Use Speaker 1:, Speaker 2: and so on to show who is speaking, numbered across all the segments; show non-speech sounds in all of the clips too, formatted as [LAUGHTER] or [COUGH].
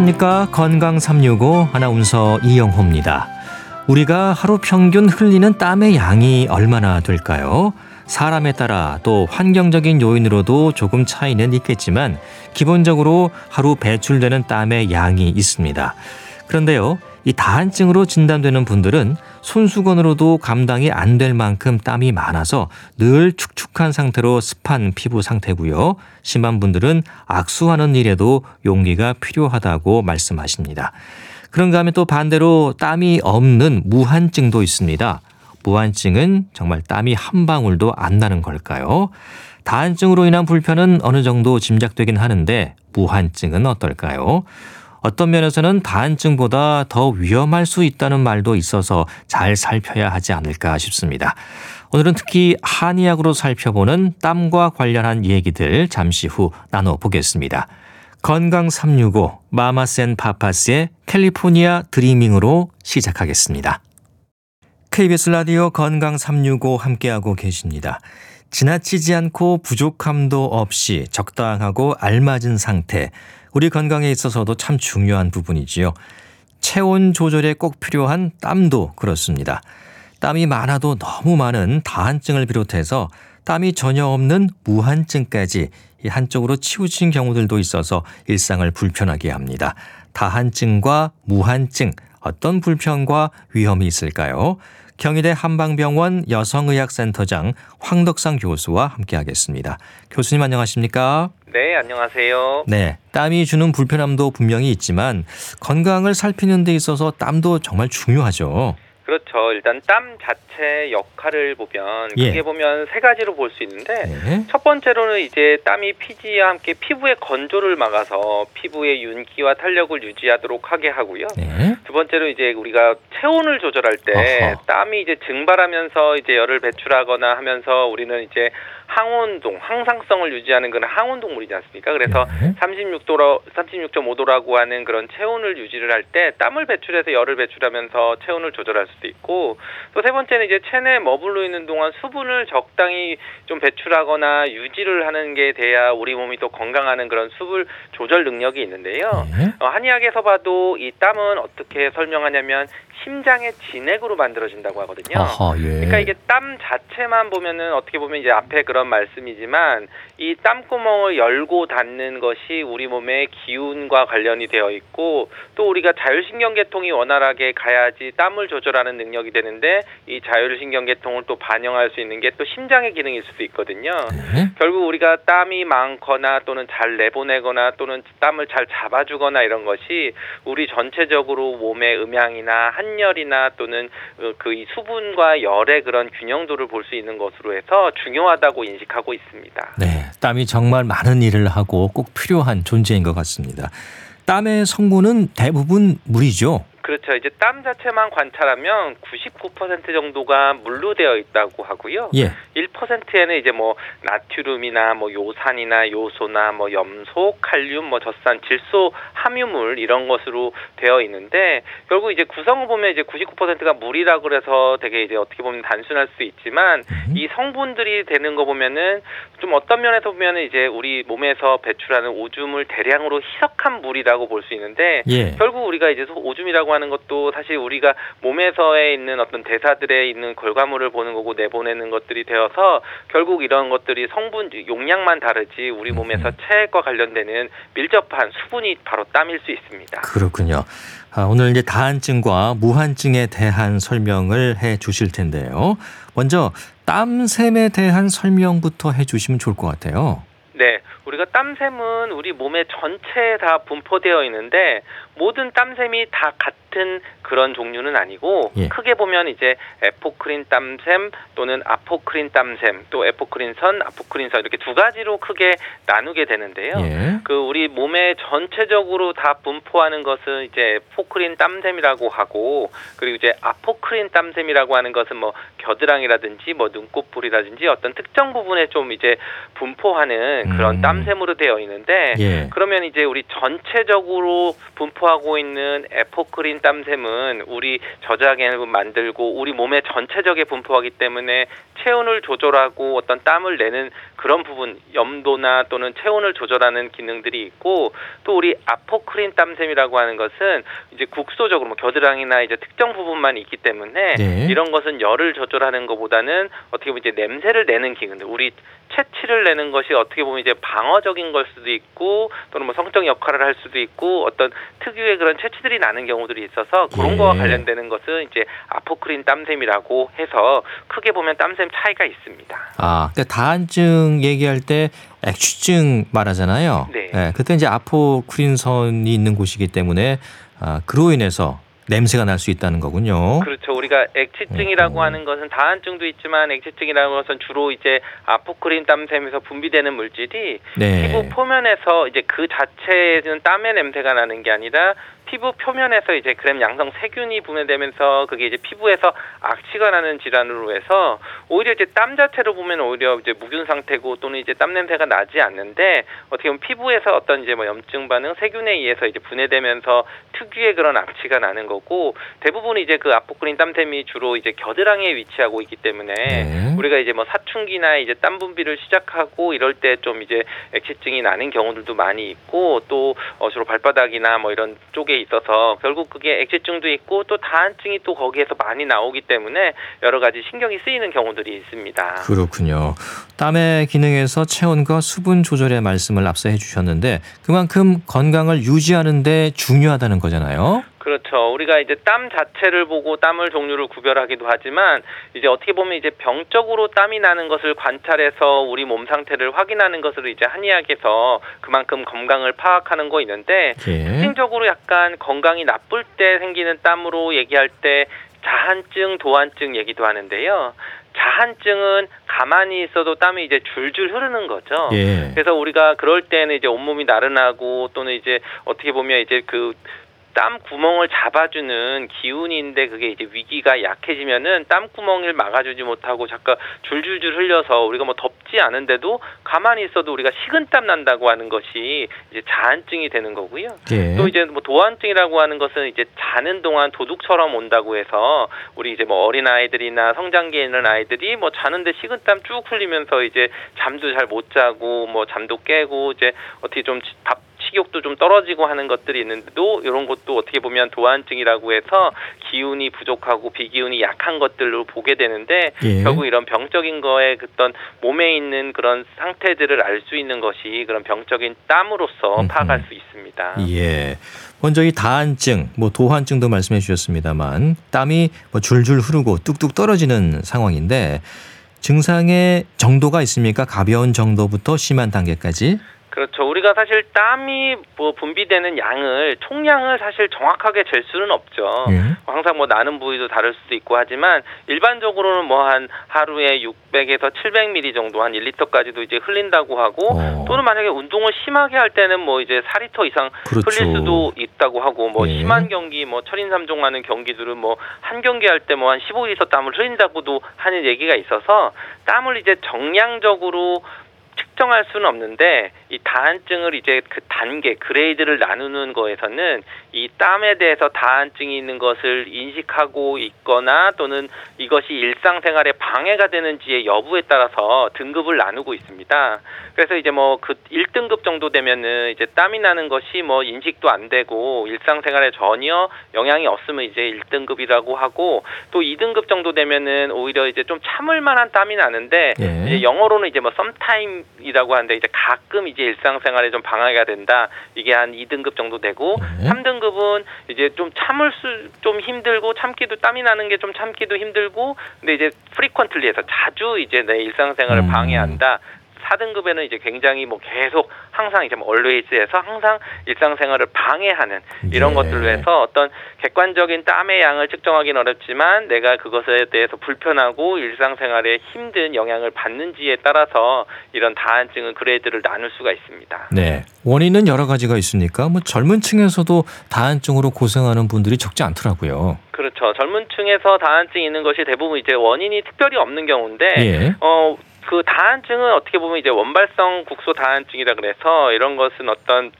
Speaker 1: 안녕하십니까. 건강 365 아나운서 이영호입니다. 우리가 하루 평균 흘리는 땀의 양이 얼마나 될까요? 사람에 따라 또 환경적인 요인으로도 조금 차이는 있겠지만 기본적으로 하루 배출되는 땀의 양이 있습니다. 그런데요, 이 다한증으로 진단되는 분들은 손수건으로도 감당이 안 될 만큼 땀이 많아서 늘 축축한 상태로 습한 피부 상태고요. 심한 분들은 악수하는 일에도 용기가 필요하다고 말씀하십니다. 그런가 하면 또 반대로 땀이 없는 무한증도 있습니다. 무한증은 정말 땀이 한 방울도 안 나는 걸까요? 다한증으로 인한 불편은 어느 정도 짐작되긴 하는데 무한증은 어떨까요? 어떤 면에서는 다한증보다 더 위험할 수 있다는 말도 있어서 잘 살펴야 하지 않을까 싶습니다. 오늘은 특히 한의학으로 살펴보는 땀과 관련한 얘기들 잠시 후 나눠보겠습니다. 건강 365 마마센 파파스의 캘리포니아 드리밍으로 시작하겠습니다. KBS 라디오 건강 365 함께하고 계십니다. 지나치지 않고 부족함도 없이 적당하고 알맞은 상태. 우리 건강에 있어서도 참 중요한 부분이지요. 체온 조절에 꼭 필요한 땀도 그렇습니다. 땀이 많아도 너무 많은 다한증을 비롯해서 땀이 전혀 없는 무한증까지 한쪽으로 치우친 경우들도 있어서 일상을 불편하게 합니다. 다한증과 무한증 어떤 불편과 위험이 있을까요? 경희대 한방병원 여성의학센터장 황덕상 교수와 함께하겠습니다. 교수님 안녕하십니까?
Speaker 2: 네, 안녕하세요.
Speaker 1: 네, 땀이 주는 불편함도 분명히 있지만 건강을 살피는 데 있어서 땀도 정말 중요하죠.
Speaker 2: 그렇죠. 일단 땀 자체 역할을 보면
Speaker 1: 예.
Speaker 2: 크게 보면 세 가지로 볼 수 있는데
Speaker 1: 네.
Speaker 2: 첫 번째로는 이제 땀이 피지와 함께 피부의 건조를 막아서 피부의 윤기와 탄력을 유지하도록 하게 하고요.
Speaker 1: 네.
Speaker 2: 두 번째로 이제 우리가 체온을 조절할 때
Speaker 1: 어허.
Speaker 2: 땀이 이제 증발하면서 이제 열을 배출하거나 하면서 우리는 이제 항온동, 항상성을 유지하는 그런 항온동물이지 않습니까? 그래서
Speaker 1: 네.
Speaker 2: 36도로 36.5도라고 하는 그런 체온을 유지를 할 때 땀을 배출해서 열을 배출하면서 체온을 조절할 수도 있고 또 세 번째는 이제 체내에 머물러 있는 동안 수분을 적당히 좀 배출하거나 유지를 하는 게 돼야 우리 몸이 또 건강하는 그런 수분 조절 능력이 있는데요.
Speaker 1: 네.
Speaker 2: 어, 한의학에서 봐도 이 땀은 어떻게 설명하냐면 심장의 진액으로 만들어진다고 하거든요.
Speaker 1: 어허, 예.
Speaker 2: 그러니까 이게 땀 자체만 보면은 어떻게 보면 이제 앞에 그런 말씀이지만 이 땀구멍을 열고 닫는 것이 우리 몸의 기운과 관련이 되어 있고 또 우리가 자율신경계통이 원활하게 가야지 땀을 조절하는 능력이 되는데 이 자율신경계통을 또 반영할 수 있는 게 또 심장의 기능일 수도 있거든요.
Speaker 1: 네.
Speaker 2: 결국 우리가 땀이 많거나 또는 잘 내보내거나 또는 땀을 잘 잡아주거나 이런 것이 우리 전체적으로 몸의 음양이나 한 열이나 또는 그이 수분과 열의 그런 균형도를 볼 수 있는 것으로 해서 중요하다고 인식하고 있습니다.
Speaker 1: 네, 땀이 정말 많은 일을 하고 꼭 필요한 존재인 것 같습니다. 땀의 성분은 대부분 물이죠.
Speaker 2: 그렇죠. 이제 땀 자체만 관찰하면 99% 정도가 물로 되어 있다고 하고요.
Speaker 1: 예.
Speaker 2: 1%에는 이제 뭐 나트륨이나 뭐 요산이나 요소나 뭐 염소, 칼륨, 뭐 젖산, 질소, 함유물 이런 것으로 되어 있는데 결국 이제 구성을 보면 이제 99%가 물이라고 그래서 되게 이제 어떻게 보면 단순할 수 있지만
Speaker 1: 음.
Speaker 2: 이 성분들이 되는 거 보면은 좀 어떤 면에서 보면은 이제 우리 몸에서 배출하는 오줌을 대량으로 희석한 물이라고 볼 수 있는데
Speaker 1: 예.
Speaker 2: 결국 우리가 이제 소- 오줌이라고 하는 것도 사실 우리가 몸에서에 있는 어떤 대사들에 있는 결과물을 보는 거고 내보내는 것들이 되어서 결국 이런 것들이 성분 용량만 다르지 우리 몸에서 체액과 관련되는 밀접한 수분이 바로 땀일 수 있습니다.
Speaker 1: 그렇군요. 아, 오늘 이제 다한증과 무한증에 대한 설명을 해 주실 텐데요. 먼저 땀샘에 대한 설명부터 해 주시면 좋을 것 같아요.
Speaker 2: 네, 우리가 땀샘은 우리 몸의 전체에 다 분포되어 있는데 모든 땀샘이 다 같은 그런 종류는 아니고
Speaker 1: 예.
Speaker 2: 크게 보면 이제 에크린 땀샘 또는 아포크린 땀샘 또 에크린선, 아포크린선 이렇게 두 가지로 크게 나누게 되는데요.
Speaker 1: 예.
Speaker 2: 그 우리 몸에 전체적으로 다 분포하는 것은 이제 에크린 땀샘이라고 하고 그리고 이제 아포크린 땀샘이라고 하는 것은 뭐 겨드랑이라든지 뭐 눈꺼풀이라든지 어떤 특정 부분에 좀 이제 분포하는 그런
Speaker 1: 음.
Speaker 2: 땀 샘으로 되어 있는데
Speaker 1: 예.
Speaker 2: 그러면 이제 우리 전체적으로 분포하고 있는 에크린 땀샘은 우리 저장액을 만들고 우리 몸의 전체적에 분포하기 때문에 체온을 조절하고 어떤 땀을 내는 그런 부분 염도나 또는 체온을 조절하는 기능들이 있고 또 우리 아포크린 땀샘이라고 하는 것은 이제 국소적으로 뭐 겨드랑이나 이제 특정 부분만 있기 때문에
Speaker 1: 네.
Speaker 2: 이런 것은 열을 조절하는 것보다는 어떻게 보면 이제 냄새를 내는 기능들 우리 채취를 내는 것이 어떻게 보면 이제 방어적인 걸 수도 있고 또는 뭐 성적 역할을 할 수도 있고 어떤 특유의 그런 채취들이 나는 경우들이 있어서 그런
Speaker 1: 예.
Speaker 2: 거와 관련되는 것은 이제 아포크린 땀샘이라고 해서 크게 보면 땀샘 차이가 있습니다.
Speaker 1: 아, 그러니까 다한증 얘기할 때 액취증 말하잖아요.
Speaker 2: 네.
Speaker 1: 예, 그때 이제 아포크린선이 있는 곳이기 때문에 아, 그로 인해서 냄새가 날 수 있다는 거군요.
Speaker 2: 그렇죠. 우리가 액취증이라고
Speaker 1: 어.
Speaker 2: 하는 것은 다한증도 있지만 액취증이라는 것은 주로 이제 아포크린 땀샘에서 분비되는 물질이
Speaker 1: 네.
Speaker 2: 피부 표면에서 이제 그 자체는 땀의 냄새가 나는 게 아니라 피부 표면에서 이제 그램 양성 세균이 분해되면서 그게 이제 피부에서 악취가 나는 질환으로 해서 오히려 이제 땀 자체로 보면 오히려 이제 무균 상태고 또는 이제 땀 냄새가 나지 않는데 어떻게 보면 피부에서 어떤 이제 뭐 염증 반응 세균에 의해서 이제 분해되면서 특유의 그런 악취가 나는 거고 대부분 이제 그 아포크린 땀샘이 주로 이제 겨드랑이에 위치하고 있기 때문에
Speaker 1: 네.
Speaker 2: 우리가 이제 뭐 사춘기나 이제 땀 분비를 시작하고 이럴 때 좀 이제 액취증이 나는 경우들도 많이 있고 또 어, 주로 발바닥이나 뭐 이런 쪽에 있어서 결국 그게 액취증도 있고 또 다한증이 또 거기에서 많이 나오기 때문에 여러 가지 신경이 쓰이는 경우들이 있습니다.
Speaker 1: 그렇군요. 땀의 기능에서 체온과 수분 조절의 말씀을 앞서 해주셨는데 그만큼 건강을 유지하는데 중요하다는 거잖아요.
Speaker 2: 그렇죠. 우리가 이제 땀 자체를 보고 땀을 종류를 구별하기도 하지만 이제 어떻게 보면 이제 병적으로 땀이 나는 것을 관찰해서 우리 몸 상태를 확인하는 것으로 이제 한의학에서 그만큼 건강을 파악하는 거 있는데
Speaker 1: 예.
Speaker 2: 특징적으로 약간 건강이 나쁠 때 생기는 땀으로 얘기할 때 자한증, 도한증 얘기도 하는데요. 자한증은 가만히 있어도 땀이 이제 줄줄 흐르는 거죠.
Speaker 1: 예.
Speaker 2: 그래서 우리가 그럴 때는 이제 온몸이 나른하고 또는 이제 어떻게 보면 이제 그 땀 구멍을 잡아주는 기운인데 그게 이제 위기가 약해지면은 땀 구멍을 막아주지 못하고 잠깐 줄줄줄 흘려서 우리가 뭐 덥지 않은데도 가만히 있어도 우리가 식은땀 난다고 하는 것이 이제 자한증이 되는 거고요.
Speaker 1: 예.
Speaker 2: 또 이제 뭐 도한증이라고 하는 것은 이제 자는 동안 도둑처럼 온다고 해서 우리 이제 뭐 어린 아이들이나 성장기에 있는 아이들이 뭐 자는데 식은땀 쭉 흘리면서 이제 잠도 잘 못 자고 뭐 잠도 깨고 이제 어떻게 좀 밥 식욕도 좀 떨어지고 하는 것들이 있는데도 이런 것도 어떻게 보면 도한증이라고 해서 기운이 부족하고 비기운이 약한 것들로 보게 되는데
Speaker 1: 예.
Speaker 2: 결국 이런 병적인 거에 어떤 몸에 있는 그런 상태들을 알 수 있는 것이 그런 병적인 땀으로서. 파악할 수 있습니다.
Speaker 1: 예. 먼저 이 다한증, 뭐 도한증도 말씀해 주셨습니다만 땀이 뭐 줄줄 흐르고 뚝뚝 떨어지는 상황인데 증상의 정도가 있습니까? 가벼운 정도부터 심한 단계까지?
Speaker 2: 그렇죠. 우리가 사실 땀이 뭐 분비되는 양을 총량을 사실 정확하게 잴 수는 없죠.
Speaker 1: 예.
Speaker 2: 항상 뭐 나는 부위도 다를 수도 있고 하지만 일반적으로는 뭐 한 하루에 600에서 700ml 정도 한 1리터까지도 이제 흘린다고 하고
Speaker 1: 어.
Speaker 2: 또는 만약에 운동을 심하게 할 때는 뭐 이제 4리터 이상
Speaker 1: 그렇죠.
Speaker 2: 흘릴 수도 있다고 하고 뭐
Speaker 1: 예.
Speaker 2: 심한 경기 뭐 철인삼종하는 경기들은 뭐 한 경기 할 때 뭐 한 15리터 땀을 흘린다고도 하는 얘기가 있어서 땀을 이제 정량적으로 측정할 수는 없는데 이 다한증을 이제 그 단계 그레이드를 나누는 거에서는 이 땀에 대해서 다한증이 있는 것을 인식하고 있거나 또는 이것이 일상생활에 방해가 되는지의 여부에 따라서 등급을 나누고 있습니다. 그래서 이제 뭐 그 1등급 정도 되면은 이제 땀이 나는 것이 뭐 인식도 안 되고 일상생활에 전혀 영향이 없으면 이제 1등급이라고 하고 또 2등급 정도 되면은 오히려 이제 좀 참을 만한 땀이 나는데
Speaker 1: 예.
Speaker 2: 이제 영어로는 이제 뭐 썸타임 이라고 하는데 이제 가끔 이제 일상생활에 좀 방해가 된다. 이게 한 2등급 정도 되고
Speaker 1: 네.
Speaker 2: 3등급은 이제 좀 참을 수 좀 힘들고 참기도 땀이 나는 게 좀 참기도 힘들고 근데 이제 프리퀀틀리해서 자주 이제 내 일상생활을
Speaker 1: 음.
Speaker 2: 방해한다. 4등급에는 이제 굉장히 뭐 계속 항상 이제 뭐 always에서 항상 일상생활을 방해하는 이런
Speaker 1: 예.
Speaker 2: 것들로 해서 어떤 객관적인 땀의 양을 측정하기는 어렵지만 내가 그것에 대해서 불편하고 일상생활에 힘든 영향을 받는지에 따라서 이런 다한증은 그레이드를 나눌 수가 있습니다.
Speaker 1: 네. 원인은 여러 가지가 있으니까 뭐 젊은 층에서도 다한증으로 고생하는 분들이 적지 않더라고요.
Speaker 2: 그렇죠. 젊은 층에서 다한증이 있는 것이 대부분 이제 원인이 특별히 없는 경우인데
Speaker 1: 예.
Speaker 2: 어 그 다한증은 어떻게 보면 이제 원발성 국소 다한증이라 그래서 이런 것은 어떤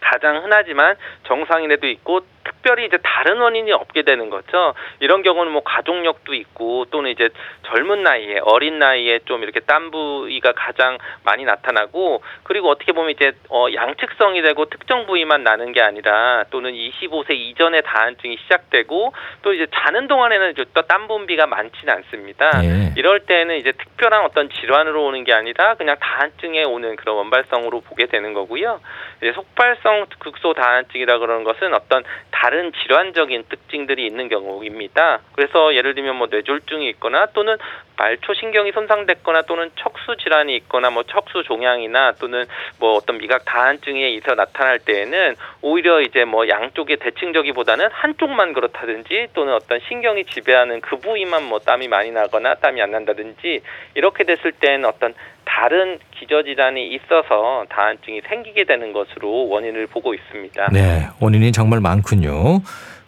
Speaker 2: 가장 흔하지만 정상인에도 있고 특별히 이제 다른 원인이 없게 되는 거죠. 이런 경우는 뭐 가족력도 있고 또는 이제 젊은 나이에 어린 나이에 좀 이렇게 땀 부위가 가장 많이 나타나고 그리고 어떻게 보면 이제 어 양측성이 되고 특정 부위만 나는 게 아니라 또는 25세 이전에 다한증이 시작되고 또 이제 자는 동안에는 또땀 분비가 많지는 않습니다.
Speaker 1: 예.
Speaker 2: 이럴 때는 이제 특별한 어떤 질환으로 오는 게 아니라 그냥 다한증에 오는 그런 원발성으로 보게 되는 거고요. 이제 속발성 극소 다한증이라 그러는 것은 어떤 다른 질환적인 특징들이 있는 경우입니다. 그래서 예를 들면 뭐 뇌졸중이 있거나 또는 말초 신경이 손상됐거나 또는 척수 질환이 있거나 뭐 척수 종양이나 또는 뭐 어떤 미각 다한증에 있어 나타날 때에는 오히려 이제 뭐 양쪽의 대칭적이보다는 한쪽만 그렇다든지 또는 어떤 신경이 지배하는 그 부위만 뭐 땀이 많이 나거나 땀이 안 난다든지 이렇게 됐을 때는 어떤 다른 기저질환이 있어서 다한증이 생기게 되는 것으로 원인을 보고 있습니다.
Speaker 1: 네, 원인이 정말 많군요.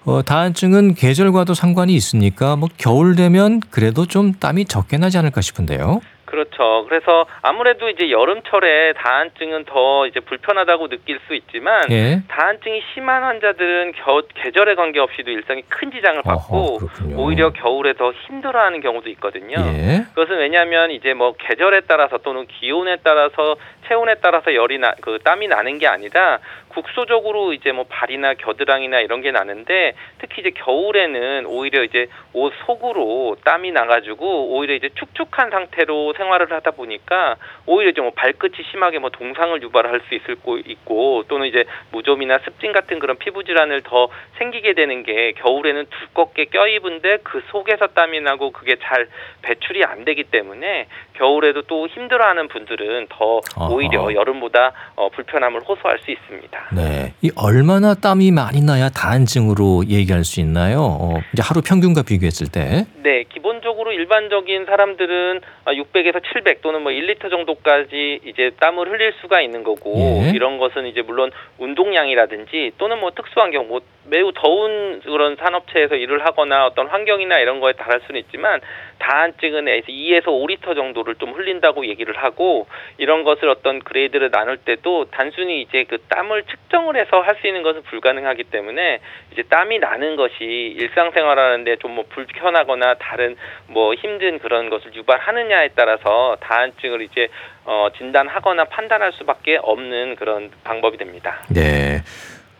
Speaker 1: 어, 다한증은 계절과도 상관이 있으니까 뭐 겨울 되면 그래도 좀 땀이 적게 나지 않을까 싶은데요.
Speaker 2: 그렇죠. 그래서 아무래도 이제 여름철에 다한증은 더 이제 불편하다고 느낄 수 있지만
Speaker 1: 예.
Speaker 2: 다한증이 심한 환자들은 겨, 계절에 관계없이도 일상에 큰 지장을 받고
Speaker 1: 어허.
Speaker 2: 오히려 겨울에 더 힘들어하는 경우도 있거든요.
Speaker 1: 예.
Speaker 2: 그것은 왜냐하면 이제 뭐 계절에 따라서 또는 기온에 따라서 체온에 따라서 열이 나 그 땀이 나는 게 아니라 국소적으로 이제 뭐 발이나 겨드랑이나 이런 게 나는데 특히 이제 겨울에는 오히려 이제 옷 속으로 땀이 나가지고 오히려 이제 축축한 상태로 생활을 하다 보니까 오히려 좀 발끝이 심하게 뭐 동상을 유발할 수 있을 거 있고 또는 이제 무좀이나 습진 같은 그런 피부 질환을 더 생기게 되는 게 겨울에는 두껍게 껴입은데 그 속에서 땀이 나고 그게 잘 배출이 안 되기 때문에 겨울에도 또 힘들어하는 분들은 더
Speaker 1: 어허.
Speaker 2: 오히려 여름보다 어, 불편함을 호소할 수 있습니다.
Speaker 1: 네. 이 얼마나 땀이 많이 나야 다한증으로 얘기할 수 있나요? 어, 이제 하루 평균과 비교했을 때.
Speaker 2: 네, 기본적으로 일반적인 사람들은 600에서 700 또는 뭐 1리터 정도까지 이제 땀을 흘릴 수가 있는 거고
Speaker 1: 예.
Speaker 2: 이런 것은 이제 물론 운동량이라든지 또는 뭐 특수환경 뭐 매우 더운 그런 산업체에서 일을 하거나 어떤 환경이나 이런 거에 따를 수는 있지만 다한증은 2에서 5리터 정도를 좀 흘린다고 얘기를 하고 이런 것을 어떤 그레이드를 나눌 때도 단순히 이제 그 땀을 측정을 해서 할 수 있는 것은 불가능하기 때문에 이제 땀이 나는 것이 일상생활하는데 좀 뭐 불편하거나 다른 뭐 힘든 그런 것을 유발하느냐에 따라서 다한증을 이제 어 진단하거나 판단할 수밖에 없는 그런 방법이 됩니다.
Speaker 1: 네.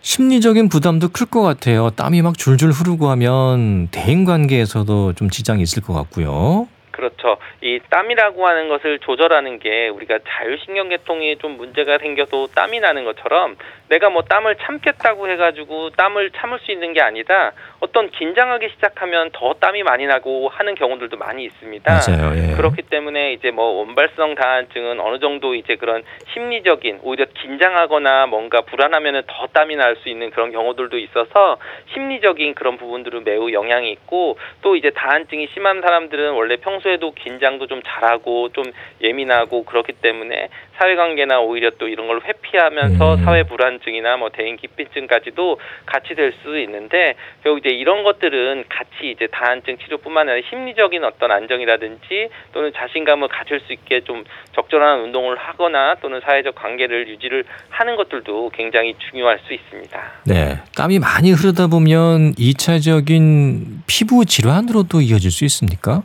Speaker 1: 심리적인 부담도 클 것 같아요. 땀이 막 줄줄 흐르고 하면 대인 관계에서도 좀 지장이 있을 것 같고요.
Speaker 2: 그렇죠. 이 땀이라고 하는 것을 조절하는 게 우리가 자율신경계통이 좀 문제가 생겨도 땀이 나는 것처럼 내가 뭐 땀을 참겠다고 해가지고 땀을 참을 수 있는 게 아니라 어떤 긴장하기 시작하면 더 땀이 많이 나고 하는 경우들도 많이 있습니다.
Speaker 1: 맞아요. 예.
Speaker 2: 그렇기 때문에 이제 뭐 원발성 다한증은 어느 정도 이제 그런 심리적인 오히려 긴장하거나 뭔가 불안하면은 더 땀이 날 수 있는 그런 경우들도 있어서 심리적인 그런 부분들은 매우 영향이 있고 또 이제 다한증이 심한 사람들은 원래 평소에도 긴장 도 좀 잘하고 좀 예민하고 그렇기 때문에 사회관계나 오히려 또 이런 걸 회피하면서
Speaker 1: 음.
Speaker 2: 사회 불안증이나 뭐 대인 기피증까지도 같이 될 수 있는데 결국 이제 이런 것들은 같이 이제 다한증 치료뿐만 아니라 심리적인 어떤 안정이라든지 또는 자신감을 가질 수 있게 좀 적절한 운동을 하거나 또는 사회적 관계를 유지를 하는 것들도 굉장히 중요할 수 있습니다.
Speaker 1: 네. 땀이 많이 흐르다 보면 2차적인 피부 질환으로도 이어질 수 있습니까?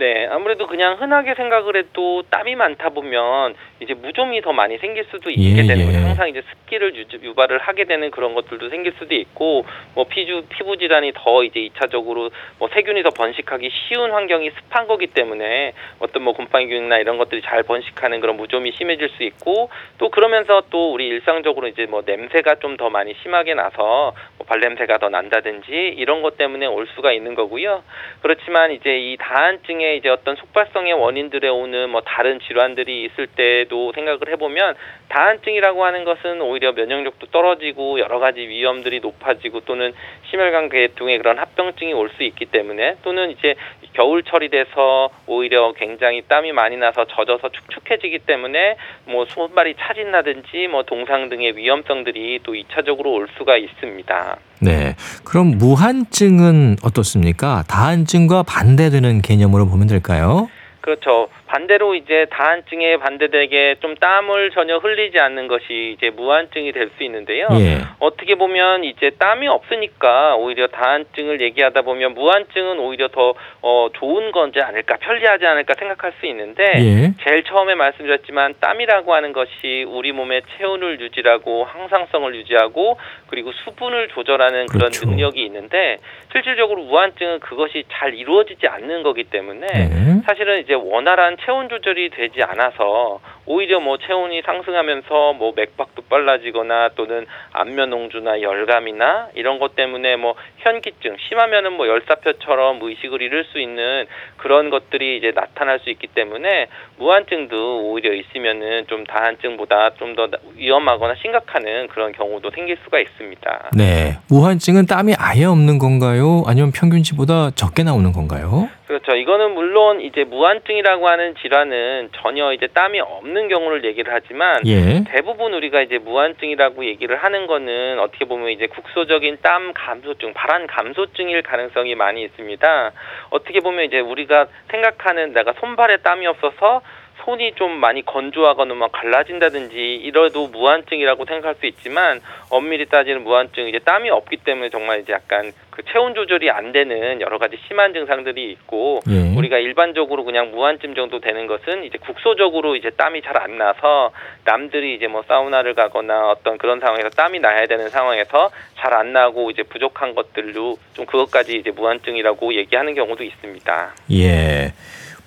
Speaker 2: 네, 아무래도 그냥 흔하게 생각을 해도 땀이 많다 보면 이제 무좀이 더 많이 생길 수도 있게
Speaker 1: 예,
Speaker 2: 되는
Speaker 1: 예.
Speaker 2: 거죠. 항상 이제 습기를 유, 유발을 하게 되는 그런 것들도 생길 수도 있고 뭐 피부 피부 질환이 더 이제 2차적으로 뭐 세균이 더 번식하기 쉬운 환경이 습한 거기 때문에 어떤 뭐 곰팡이균이나 이런 것들이 잘 번식하는 그런 무좀이 심해질 수 있고 또 그러면서 또 우리 일상적으로 이제 뭐 냄새가 좀 더 많이 심하게 나서 뭐 발냄새가 더 난다든지 이런 것 때문에 올 수가 있는 거고요. 그렇지만 이제 이 다한증의 이제 어떤 속발성의 원인들에 오는 뭐 다른 질환들이 있을 때도 생각을 해보면 다한증이라고 하는 것은 오히려 면역력도 떨어지고 여러 가지 위험들이 높아지고 또는 심혈관 계통의 그런 합병증이 올 수 있기 때문에 또는 이제 겨울철이 돼서 오히려 굉장히 땀이 많이 나서 젖어서 축축해지기 때문에 뭐 손발이 차진다든지 뭐 동상 등의 위험성들이 또 2차적으로 올 수가 있습니다.
Speaker 1: 네. 그럼 무한증은 어떻습니까? 다한증과 반대되는 개념으로 보면 될까요?
Speaker 2: 그렇죠. 반대로 이제 다한증에 반대되게 좀 땀을 전혀 흘리지 않는 것이 이제 무한증이 될 수 있는데요.
Speaker 1: 예.
Speaker 2: 어떻게 보면 이제 땀이 없으니까 오히려 다한증을 얘기하다 보면 무한증은 오히려 더 어, 좋은 건지 않을까 편리하지 않을까 생각할 수 있는데
Speaker 1: 예.
Speaker 2: 제일 처음에 말씀드렸지만 땀이라고 하는 것이 우리 몸의 체온을 유지하고 항상성을 유지하고 그리고 수분을 조절하는 그런
Speaker 1: 그렇죠.
Speaker 2: 능력이 있는데 실질적으로 무한증은 그것이 잘 이루어지지 않는 거기 때문에
Speaker 1: 네.
Speaker 2: 사실은 이제 원활한 체온 조절이 되지 않아서 오히려 뭐 체온이 상승하면서 뭐 맥박도 빨라지거나 또는 안면 홍주나 열감이나 이런 것 때문에 뭐 현기증 심하면은 뭐 열사표처럼 의식을 잃을 수 있는 그런 것들이 이제 나타날 수 있기 때문에 무한증도 오히려 있으면은 좀 다한증보다 좀 더 위험하거나 심각한 그런 경우도 생길 수가 있습니다.
Speaker 1: 네. 무한증은 땀이 아예 없는 건가요? 아니면 평균치보다 적게 나오는 건가요?
Speaker 2: 그렇죠. 이거는 물론 이제 무한증이라고 하는 질환은 전혀 이제 땀이 없는 경우를 얘기를 하지만
Speaker 1: 예.
Speaker 2: 대부분 우리가 이제 무한증이라고 얘기를 하는 거는 어떻게 보면 이제 국소적인 땀 감소증, 발한 감소증일 가능성이 많이 있습니다. 어떻게 보면 이제 우리가 생각하는 내가 손발에 땀이 없어서 손이 좀 많이 건조하거나 막 갈라진다든지 이래도 무한증이라고 생각할 수 있지만 엄밀히 따지는 무한증 이제 땀이 없기 때문에 정말 이제 약간 그 체온 조절이 안 되는 여러 가지 심한 증상들이 있고
Speaker 1: 예.
Speaker 2: 우리가 일반적으로 그냥 무한증 정도 되는 것은 이제 국소적으로 이제 땀이 잘 안 나서 남들이 이제 뭐 사우나를 가거나 어떤 그런 상황에서 땀이 나야 되는 상황에서 잘 안 나고 이제 부족한 것들로 좀 그것까지 이제 무한증이라고 얘기하는 경우도 있습니다.
Speaker 1: 예.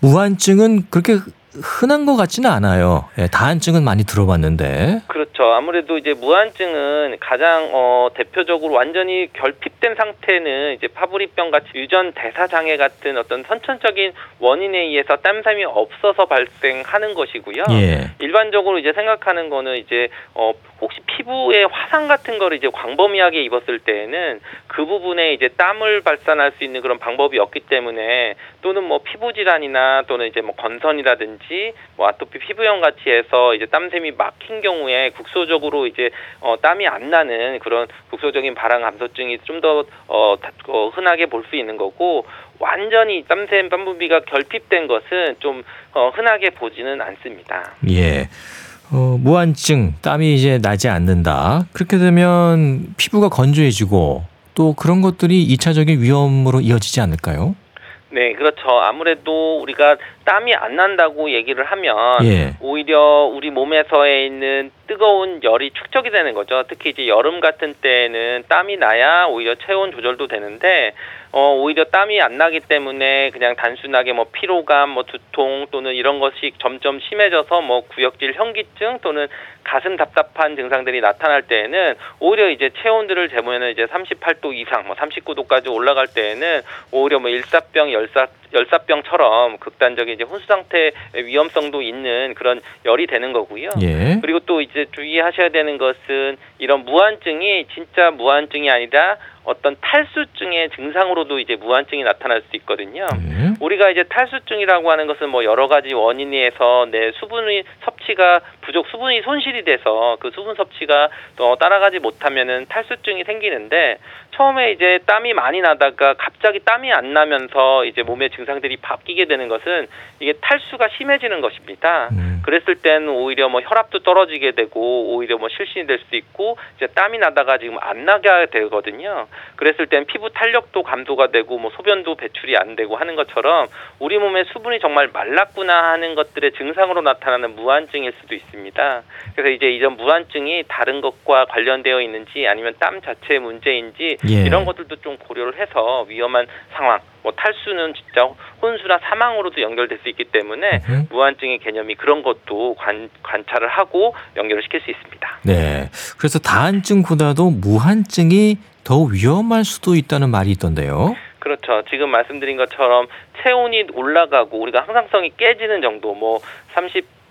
Speaker 1: 무한증은 그렇게 흔한 것 같지는 않아요. 예, 다한증은 많이 들어봤는데.
Speaker 2: 그렇죠. 아무래도 이제 무한증은 가장 어, 대표적으로 완전히 결핍된 상태는 이제 파브리병 같이 유전 대사 장애 같은 어떤 선천적인 원인에 의해서 땀샘이 없어서 발생하는 것이고요.
Speaker 1: 예.
Speaker 2: 일반적으로 이제 생각하는 거는 이제 어 혹시 피부에 화상 같은 거를 이제 광범위하게 입었을 때에는 그 부분에 이제 땀을 발산할 수 있는 그런 방법이 없기 때문에 또는 뭐 피부 질환이나 또는 이제 뭐 건선이라든지 뭐 아토피 피부염 같이 해서 이제 땀샘이 막힌 경우에 국소적으로 이제 어 땀이 안 나는 그런 국소적인 발한 감소증이 좀더 어, 어, 흔하게 볼 수 있는 거고 완전히 땀샘 땀부비가 결핍된 것은 좀 어, 흔하게 보지는 않습니다.
Speaker 1: 예. 어, 무한증, 땀이 이제 나지 않는다. 그렇게 되면 피부가 건조해지고 또 그런 것들이 2차적인 위험으로 이어지지 않을까요?
Speaker 2: 네, 그렇죠. 아무래도 우리가 땀이 안 난다고 얘기를 하면
Speaker 1: 예.
Speaker 2: 오히려 우리 몸에서에 있는 뜨거운 열이 축적이 되는 거죠. 특히 이제 여름 같은 때에는 땀이 나야 오히려 체온 조절도 되는데 어 오히려 땀이 안 나기 때문에 그냥 단순하게 뭐 피로감, 뭐 두통 또는 이런 것이 점점 심해져서 뭐 구역질 현기증 또는 가슴 답답한 증상들이 나타날 때에는 오히려 이제 체온들을 재보면은 이제 38도 이상, 뭐 39도까지 올라갈 때에는 오히려 뭐 일사병, 열사 열사병처럼 극단적인 이제 혼수 상태 위험성도 있는 그런 열이 되는 거고요.
Speaker 1: 예.
Speaker 2: 그리고 또 이제 주의하셔야 되는 것은 이런 무한증이 진짜 무한증이 아니라 어떤 탈수증의 증상으로도 이제 무한증이 나타날 수 있거든요.
Speaker 1: 예.
Speaker 2: 우리가 이제 탈수증이라고 하는 것은 뭐 여러 가지 원인에서 내 수분의 섭 취가 부족, 수분이 손실이 돼서 그 수분 섭취가 또 따라가지 못하면은 탈수증이 생기는데 처음에 이제 땀이 많이 나다가 갑자기 땀이 안 나면서 이제 몸의 증상들이 바뀌게 되는 것은 이게 탈수가 심해지는 것입니다.
Speaker 1: 음.
Speaker 2: 그랬을 때는 오히려 뭐 혈압도 떨어지게 되고 오히려 뭐 실신이 될수 있고 이제 땀이 나다가 지금 안 나게 되거든요. 그랬을 땐 피부 탄력도 감소가 되고 뭐 소변도 배출이 안 되고 하는 것처럼 우리 몸의 수분이 정말 말랐구나 하는 것들의 증상으로 나타나는 무한 증일 수도 있습니다. 그래서 이제 이런 무한증이 다른 것과 관련되어 있는지 아니면 땀 자체의 문제인지
Speaker 1: 예.
Speaker 2: 이런 것들도 좀 고려를 해서 위험한 상황, 뭐 탈수는 진짜 혼수나 사망으로도 연결될 수 있기 때문에
Speaker 1: 음흠.
Speaker 2: 무한증의 개념이 그런 것도 관, 관찰을 하고 연결을 시킬 수 있습니다.
Speaker 1: 네. 그래서 다한증보다도 무한증이 더 위험할 수도 있다는 말이 있던데요.
Speaker 2: 그렇죠. 지금 말씀드린 것처럼 체온이 올라가고 우리가 항상성이 깨지는 정도 뭐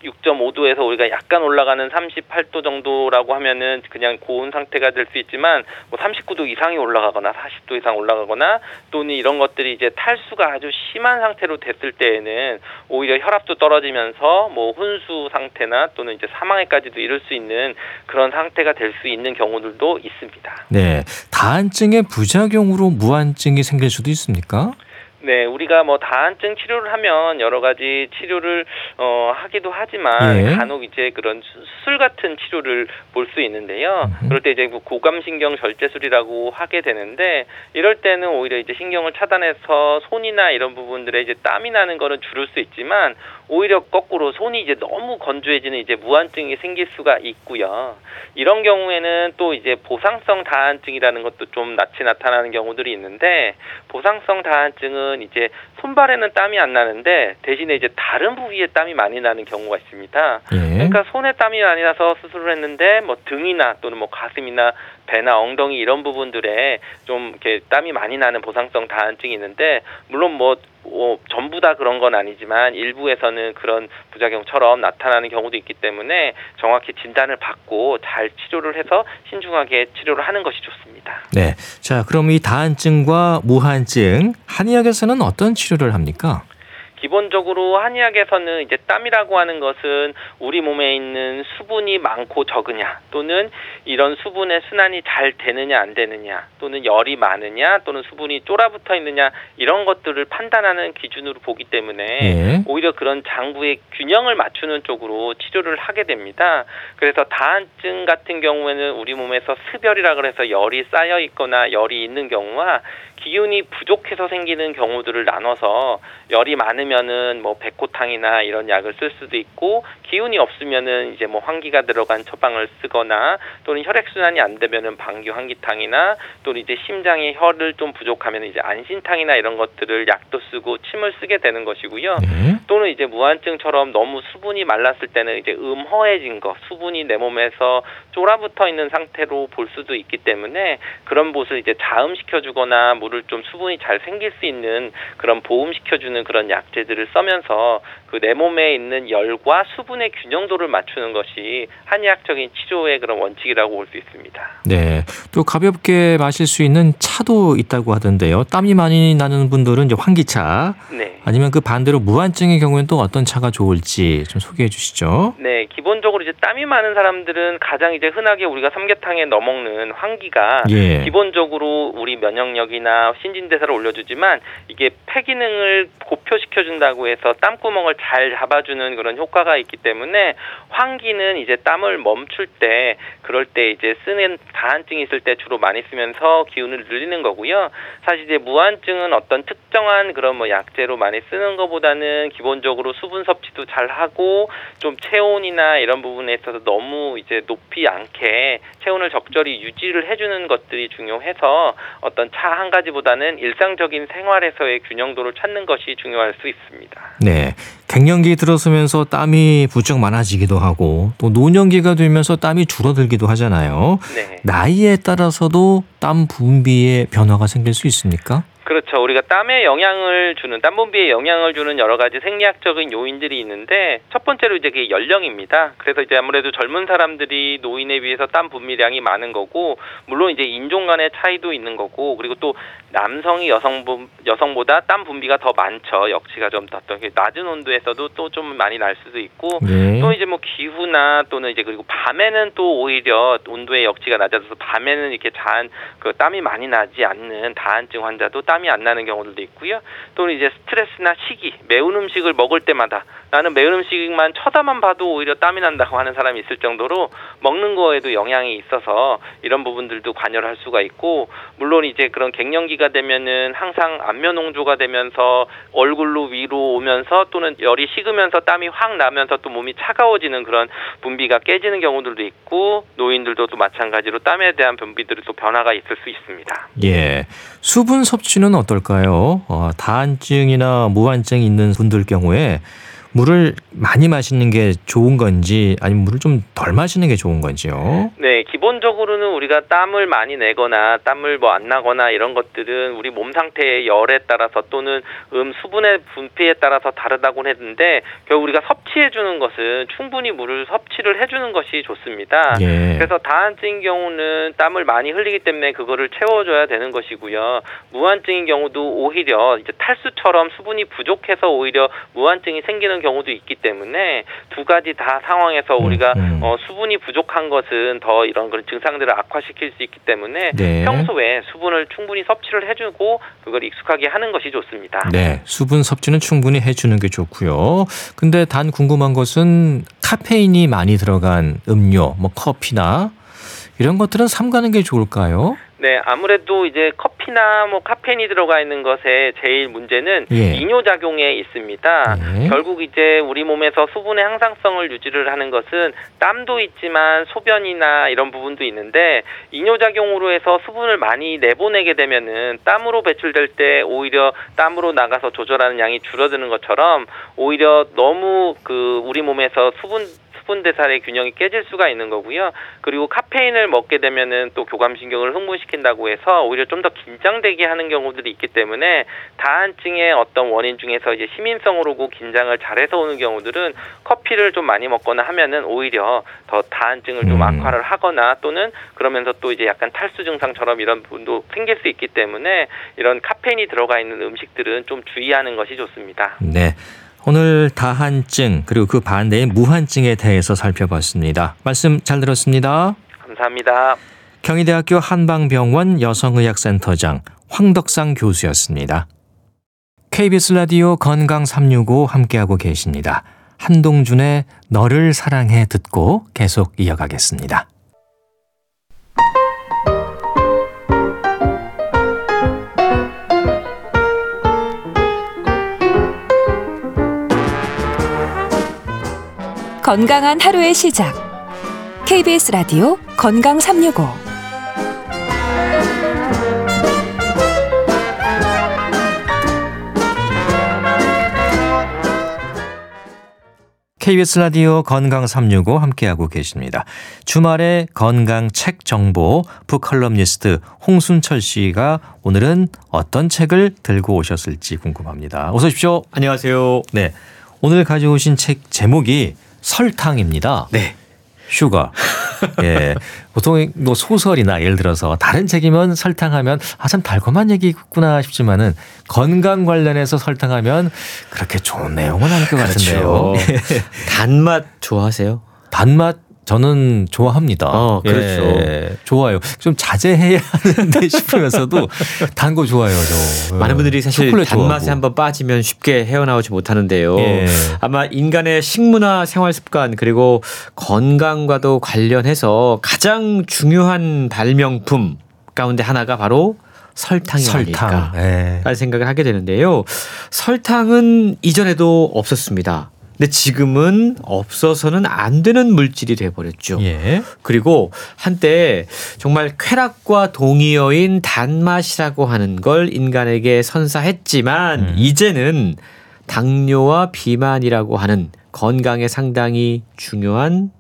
Speaker 2: 36.5도에서 우리가 약간 올라가는 38도 정도라고 하면은 그냥 고온 상태가 될 수 있지만 뭐 39도 이상이 올라가거나 40도 이상 올라가거나 또는 이런 것들이 이제 탈수가 아주 심한 상태로 됐을 때에는 오히려 혈압도 떨어지면서 뭐 혼수 상태나 또는 이제 사망에까지도 이를 수 있는 그런 상태가 될 수 있는 경우들도 있습니다.
Speaker 1: 네. 다한증의 부작용으로 무한증이 생길 수도 있습니까?
Speaker 2: 네, 우리가 뭐 다한증 치료를 하면 여러 가지 치료를 어, 하기도 하지만
Speaker 1: 예.
Speaker 2: 간혹 이제 그런 수- 수술 같은 치료를 볼 수 있는데요.
Speaker 1: 음흠.
Speaker 2: 그럴 때 이제 뭐 고감신경 절제술이라고 하게 되는데 이럴 때는 오히려 이제 신경을 차단해서 손이나 이런 부분들에 이제 땀이 나는 거는 줄일 수 있지만 오히려 거꾸로 손이 이제 너무 건조해지는 이제 무한증이 생길 수가 있고요. 이런 경우에는 또 이제 보상성 다한증이라는 것도 좀 낯이 나타나는 경우들이 있는데 보상성 다한증은 이제 손발에는 땀이 안 나는데 대신에 이제 다른 부위에 땀이 많이 나는 경우가 있습니다.
Speaker 1: 예.
Speaker 2: 그러니까 손에 땀이 많이 나서 수술을 했는데 뭐 등이나 또는 뭐 가슴이나 배나 엉덩이 이런 부분들에 좀 이렇게 땀이 많이 나는 보상성 다한증이 있는데 물론 뭐, 뭐 전부 다 그런 건 아니지만 일부에서는 그런 부작용처럼 나타나는 경우도 있기 때문에 정확히 진단을 받고 잘 치료를 해서 신중하게 치료를 하는 것이 좋습니다.
Speaker 1: 네. 자, 그럼 이 다한증과 무한증 한의학에서는 어떤 치료를 합니까?
Speaker 2: 기본적으로 한의학에서는 이제 땀이라고 하는 것은 우리 몸에 있는 수분이 많고 적으냐 또는 이런 수분의 순환이 잘 되느냐 안 되느냐 또는 열이 많으냐 또는 수분이 쫄아붙어 있느냐 이런 것들을 판단하는 기준으로 보기 때문에
Speaker 1: 예.
Speaker 2: 오히려 그런 장부의 균형을 맞추는 쪽으로 치료를 하게 됩니다. 그래서 다한증 같은 경우에는 우리 몸에서 습열이라 그래서 열이 쌓여 있거나 열이 있는 경우와 기운이 부족해서 생기는 경우들을 나눠서 열이 많으면 은 뭐 백호탕이나 이런 약을 쓸 수도 있고 기운이 없으면은 이제 뭐 환기가 들어간 처방을 쓰거나 또는 혈액 순환이 안 되면은 방규 환기탕이나 또는 이제 심장에 혈을 좀 부족하면 이제 안신탕이나 이런 것들을 약도 쓰고 침을 쓰게 되는 것이고요.
Speaker 1: 네.
Speaker 2: 또는 이제 무한증처럼 너무 수분이 말랐을 때는 이제 음허해진 거, 수분이 내 몸에서 쫄아붙어 있는 상태로 볼 수도 있기 때문에 그런 곳을 이제 자음시켜 주거나 물을 좀 수분이 잘 생길 수 있는 그런 보음시켜 주는 그런 약 재들을 써면서 그 내 몸에 있는 열과 수분의 균형도를 맞추는 것이 한의학적인 치료의 그런 원칙이라고 볼 수 있습니다.
Speaker 1: 네. 또 가볍게 마실 수 있는 차도 있다고 하던데요. 땀이 많이 나는 분들은 이제 환기차
Speaker 2: 네.
Speaker 1: 아니면 그 반대로 무한증의 경우에는 또 어떤 차가 좋을지 좀 소개해 주시죠.
Speaker 2: 네, 기본적으로 이제 땀이 많은 사람들은 가장 이제 흔하게 우리가 삼계탕에 넣어 먹는 환기가
Speaker 1: 예.
Speaker 2: 기본적으로 우리 면역력이나 신진대사를 올려주지만 이게 폐 기능을 고표시켜 준다고 해서 땀구멍을 잘 잡아주는 그런 효과가 있기 때문에 환기는 이제 땀을 멈출 때 그럴 때 이제 쓰는 다한증이 있을 때 주로 많이 쓰면서 기운을 늘리는 거고요. 사실 이제 무한증은 어떤 특정한 그런 뭐 약재로 많이 쓰는 것보다는 기본적으로 수분 섭취도 잘 하고 좀 체온이나 이런 부분에 있어서 너무 이제 높이 않게 체온을 적절히 유지를 해주는 것들이 중요해서 어떤 차 한 가지보다는 일상적인 생활에서의 균형도를 찾는 것이 중요할 수 있습니다.
Speaker 1: 네. 갱년기 들어서면서 땀이 부쩍 많아지기도 하고 또 노년기가 되면서 땀이 줄어들기도 하잖아요.
Speaker 2: 네.
Speaker 1: 나이에 따라서도 땀 분비에 변화가 생길 수 있습니까?
Speaker 2: 그렇죠. 우리가 땀에 영향을 주는 땀 분비에 영향을 주는 여러 가지 생리학적인 요인들이 있는데 첫 번째로 이제 그게 연령입니다. 그래서 이제 아무래도 젊은 사람들이 노인에 비해서 땀 분비량이 많은 거고 물론 이제 인종 간의 차이도 있는 거고 그리고 또 남성이 여성 여성보다 땀 분비가 더 많죠. 역치가 좀 더 낮은 온도에서도 또 좀 많이 날 수도 있고
Speaker 1: 네.
Speaker 2: 또 이제 뭐 기후나 또는 이제 그리고 밤에는 또 오히려 온도의 역치가 낮아져서 밤에는 이렇게 자한 그 땀이 많이 나지 않는 다한증 환자도 땀이 안 나는 경우들도 있고요. 또는 이제 스트레스나 시기, 매운 음식을 먹을 때마다 나는 매운 음식만 쳐다만 봐도 오히려 땀이 난다고 하는 사람이 있을 정도로 먹는 거에도 영향이 있어서 이런 부분들도 관여를 할 수가 있고 물론 이제 그런 갱년기가 되면은 항상 안면 홍조가 되면서 얼굴로 위로 오면서 또는 열이 식으면서 땀이 확 나면서 또 몸이 차가워지는 그런 분비가 깨지는 경우들도 있고 노인들도 또 마찬가지로 땀에 대한 분비들이 또 변화가 있을 수 있습니다.
Speaker 1: 예. 수분 섭취는 어떨까요? 어, 다한증이나 무한증 있는 분들 경우에 물을 많이 마시는 게 좋은 건지 아니면 물을 좀 덜 마시는 게 좋은 건지요?
Speaker 2: 네, 기본적으로는 우리가 땀을 많이 내거나 땀을 뭐 안 나거나 이런 것들은 우리 몸 상태의 열에 따라서 또는 음 수분의 분피에 따라서 다르다고 했는데 결국 우리가 섭취해 주는 것은 충분히 물을 섭취를 해 주는 것이 좋습니다.
Speaker 1: 예.
Speaker 2: 그래서 다한증인 경우는 땀을 많이 흘리기 때문에 그거를 채워 줘야 되는 것이고요. 무한증인 경우도 오히려 이제 탈수처럼 수분이 부족해서 오히려 무한증이 생기는 경우도 있기 때문에 두 가지 다 상황에서 우리가
Speaker 1: 음.
Speaker 2: 어, 수분이 부족한 것은 더 이런 그런 증상들을 악화시킬 수 있기 때문에
Speaker 1: 네.
Speaker 2: 평소에 수분을 충분히 섭취를 해주고 그걸 익숙하게 하는 것이 좋습니다.
Speaker 1: 네, 수분 섭취는 충분히 해주는 게 좋고요. 근데 단 궁금한 것은 카페인이 많이 들어간 음료, 뭐 커피나 이런 것들은 삼가는 게 좋을까요?
Speaker 2: 네, 아무래도 이제 커피나 뭐 카페인이 들어가 있는 것에 제일 문제는
Speaker 1: 예.
Speaker 2: 이뇨 작용에 있습니다.
Speaker 1: 네.
Speaker 2: 결국 이제 우리 몸에서 수분의 항상성을 유지를 하는 것은 땀도 있지만 소변이나 이런 부분도 있는데 이뇨 작용으로 해서 수분을 많이 내보내게 되면은 땀으로 배출될 때 오히려 땀으로 나가서 조절하는 양이 줄어드는 것처럼 오히려 너무 그 우리 몸에서 수분 수분 대사의 균형이 깨질 수가 있는 거고요. 그리고 카페인을 먹게 되면은 또 교감신경을 흥분시킨다고 해서 오히려 좀 더 긴장되게 하는 경우들이 있기 때문에 다한증의 어떤 원인 중에서 이제 심인성으로 오고 긴장을 잘해서 오는 경우들은 커피를 좀 많이 먹거나 하면은 오히려 더 다한증을 좀
Speaker 1: 음.
Speaker 2: 악화를 하거나 또는 그러면서 또 이제 약간 탈수 증상처럼 이런 부분도 생길 수 있기 때문에 이런 카페인이 들어가 있는 음식들은 좀 주의하는 것이 좋습니다.
Speaker 1: 네. 오늘 다한증 그리고 그 반대의 무한증에 대해서 살펴봤습니다. 말씀 잘 들었습니다.
Speaker 2: 감사합니다.
Speaker 1: 경희대학교 한방병원 여성의학센터장 황덕상 교수였습니다. KBS 라디오 건강 365 함께하고 계십니다. 한동준의 너를 사랑해 듣고 계속 이어가겠습니다.
Speaker 3: 건강한 하루의 시작. KBS 라디오 건강 365.
Speaker 1: KBS 라디오 건강 365 함께하고 계십니다. 주말에 건강 책 정보 book 칼럼니스트 홍순철 씨가 오늘은 어떤 책을 들고 오셨을지 궁금합니다. 어서 오십시오.
Speaker 4: 안녕하세요.
Speaker 1: 네. 오늘 가져오신 책 제목이 설탕입니다.
Speaker 4: 네.
Speaker 1: Sugar. 예. [LAUGHS] 보통 뭐 소설이나 예를 들어서 다른 책이면 설탕하면 아 참 달콤한 얘기구나 싶지만은 건강 관련해서 설탕하면 그렇게 좋은 내용은 아닐 것 같은데요.
Speaker 4: 그렇죠. [LAUGHS] 단맛 좋아하세요?
Speaker 1: 단맛 저는 좋아합니다.
Speaker 4: 어, 그렇죠.
Speaker 1: 예, 좋아요. 좀 자제해야 하는데 [LAUGHS] 싶으면서도 단 거 좋아해요, 저.
Speaker 4: 많은 분들이 사실 단맛에. 한번 빠지면 쉽게 헤어나오지 못하는데요.
Speaker 1: 예.
Speaker 4: 아마 인간의 식문화 생활 습관 그리고 건강과도 관련해서 가장 중요한 발명품 가운데 하나가 바로 설탕이
Speaker 1: 설탕.
Speaker 4: 아닐까
Speaker 1: 예.
Speaker 4: 라는 생각을 하게 되는데요. 설탕은 이전에도 없었습니다. 근데 지금은 없어서는 안 되는 물질이 돼버렸죠.
Speaker 1: 예.
Speaker 4: 그리고 한때 정말 쾌락과 동의어인 단맛이라고 하는 걸 인간에게 선사했지만
Speaker 1: 음.
Speaker 4: 이제는 당뇨와 비만이라고 하는 건강에 상당히 중요한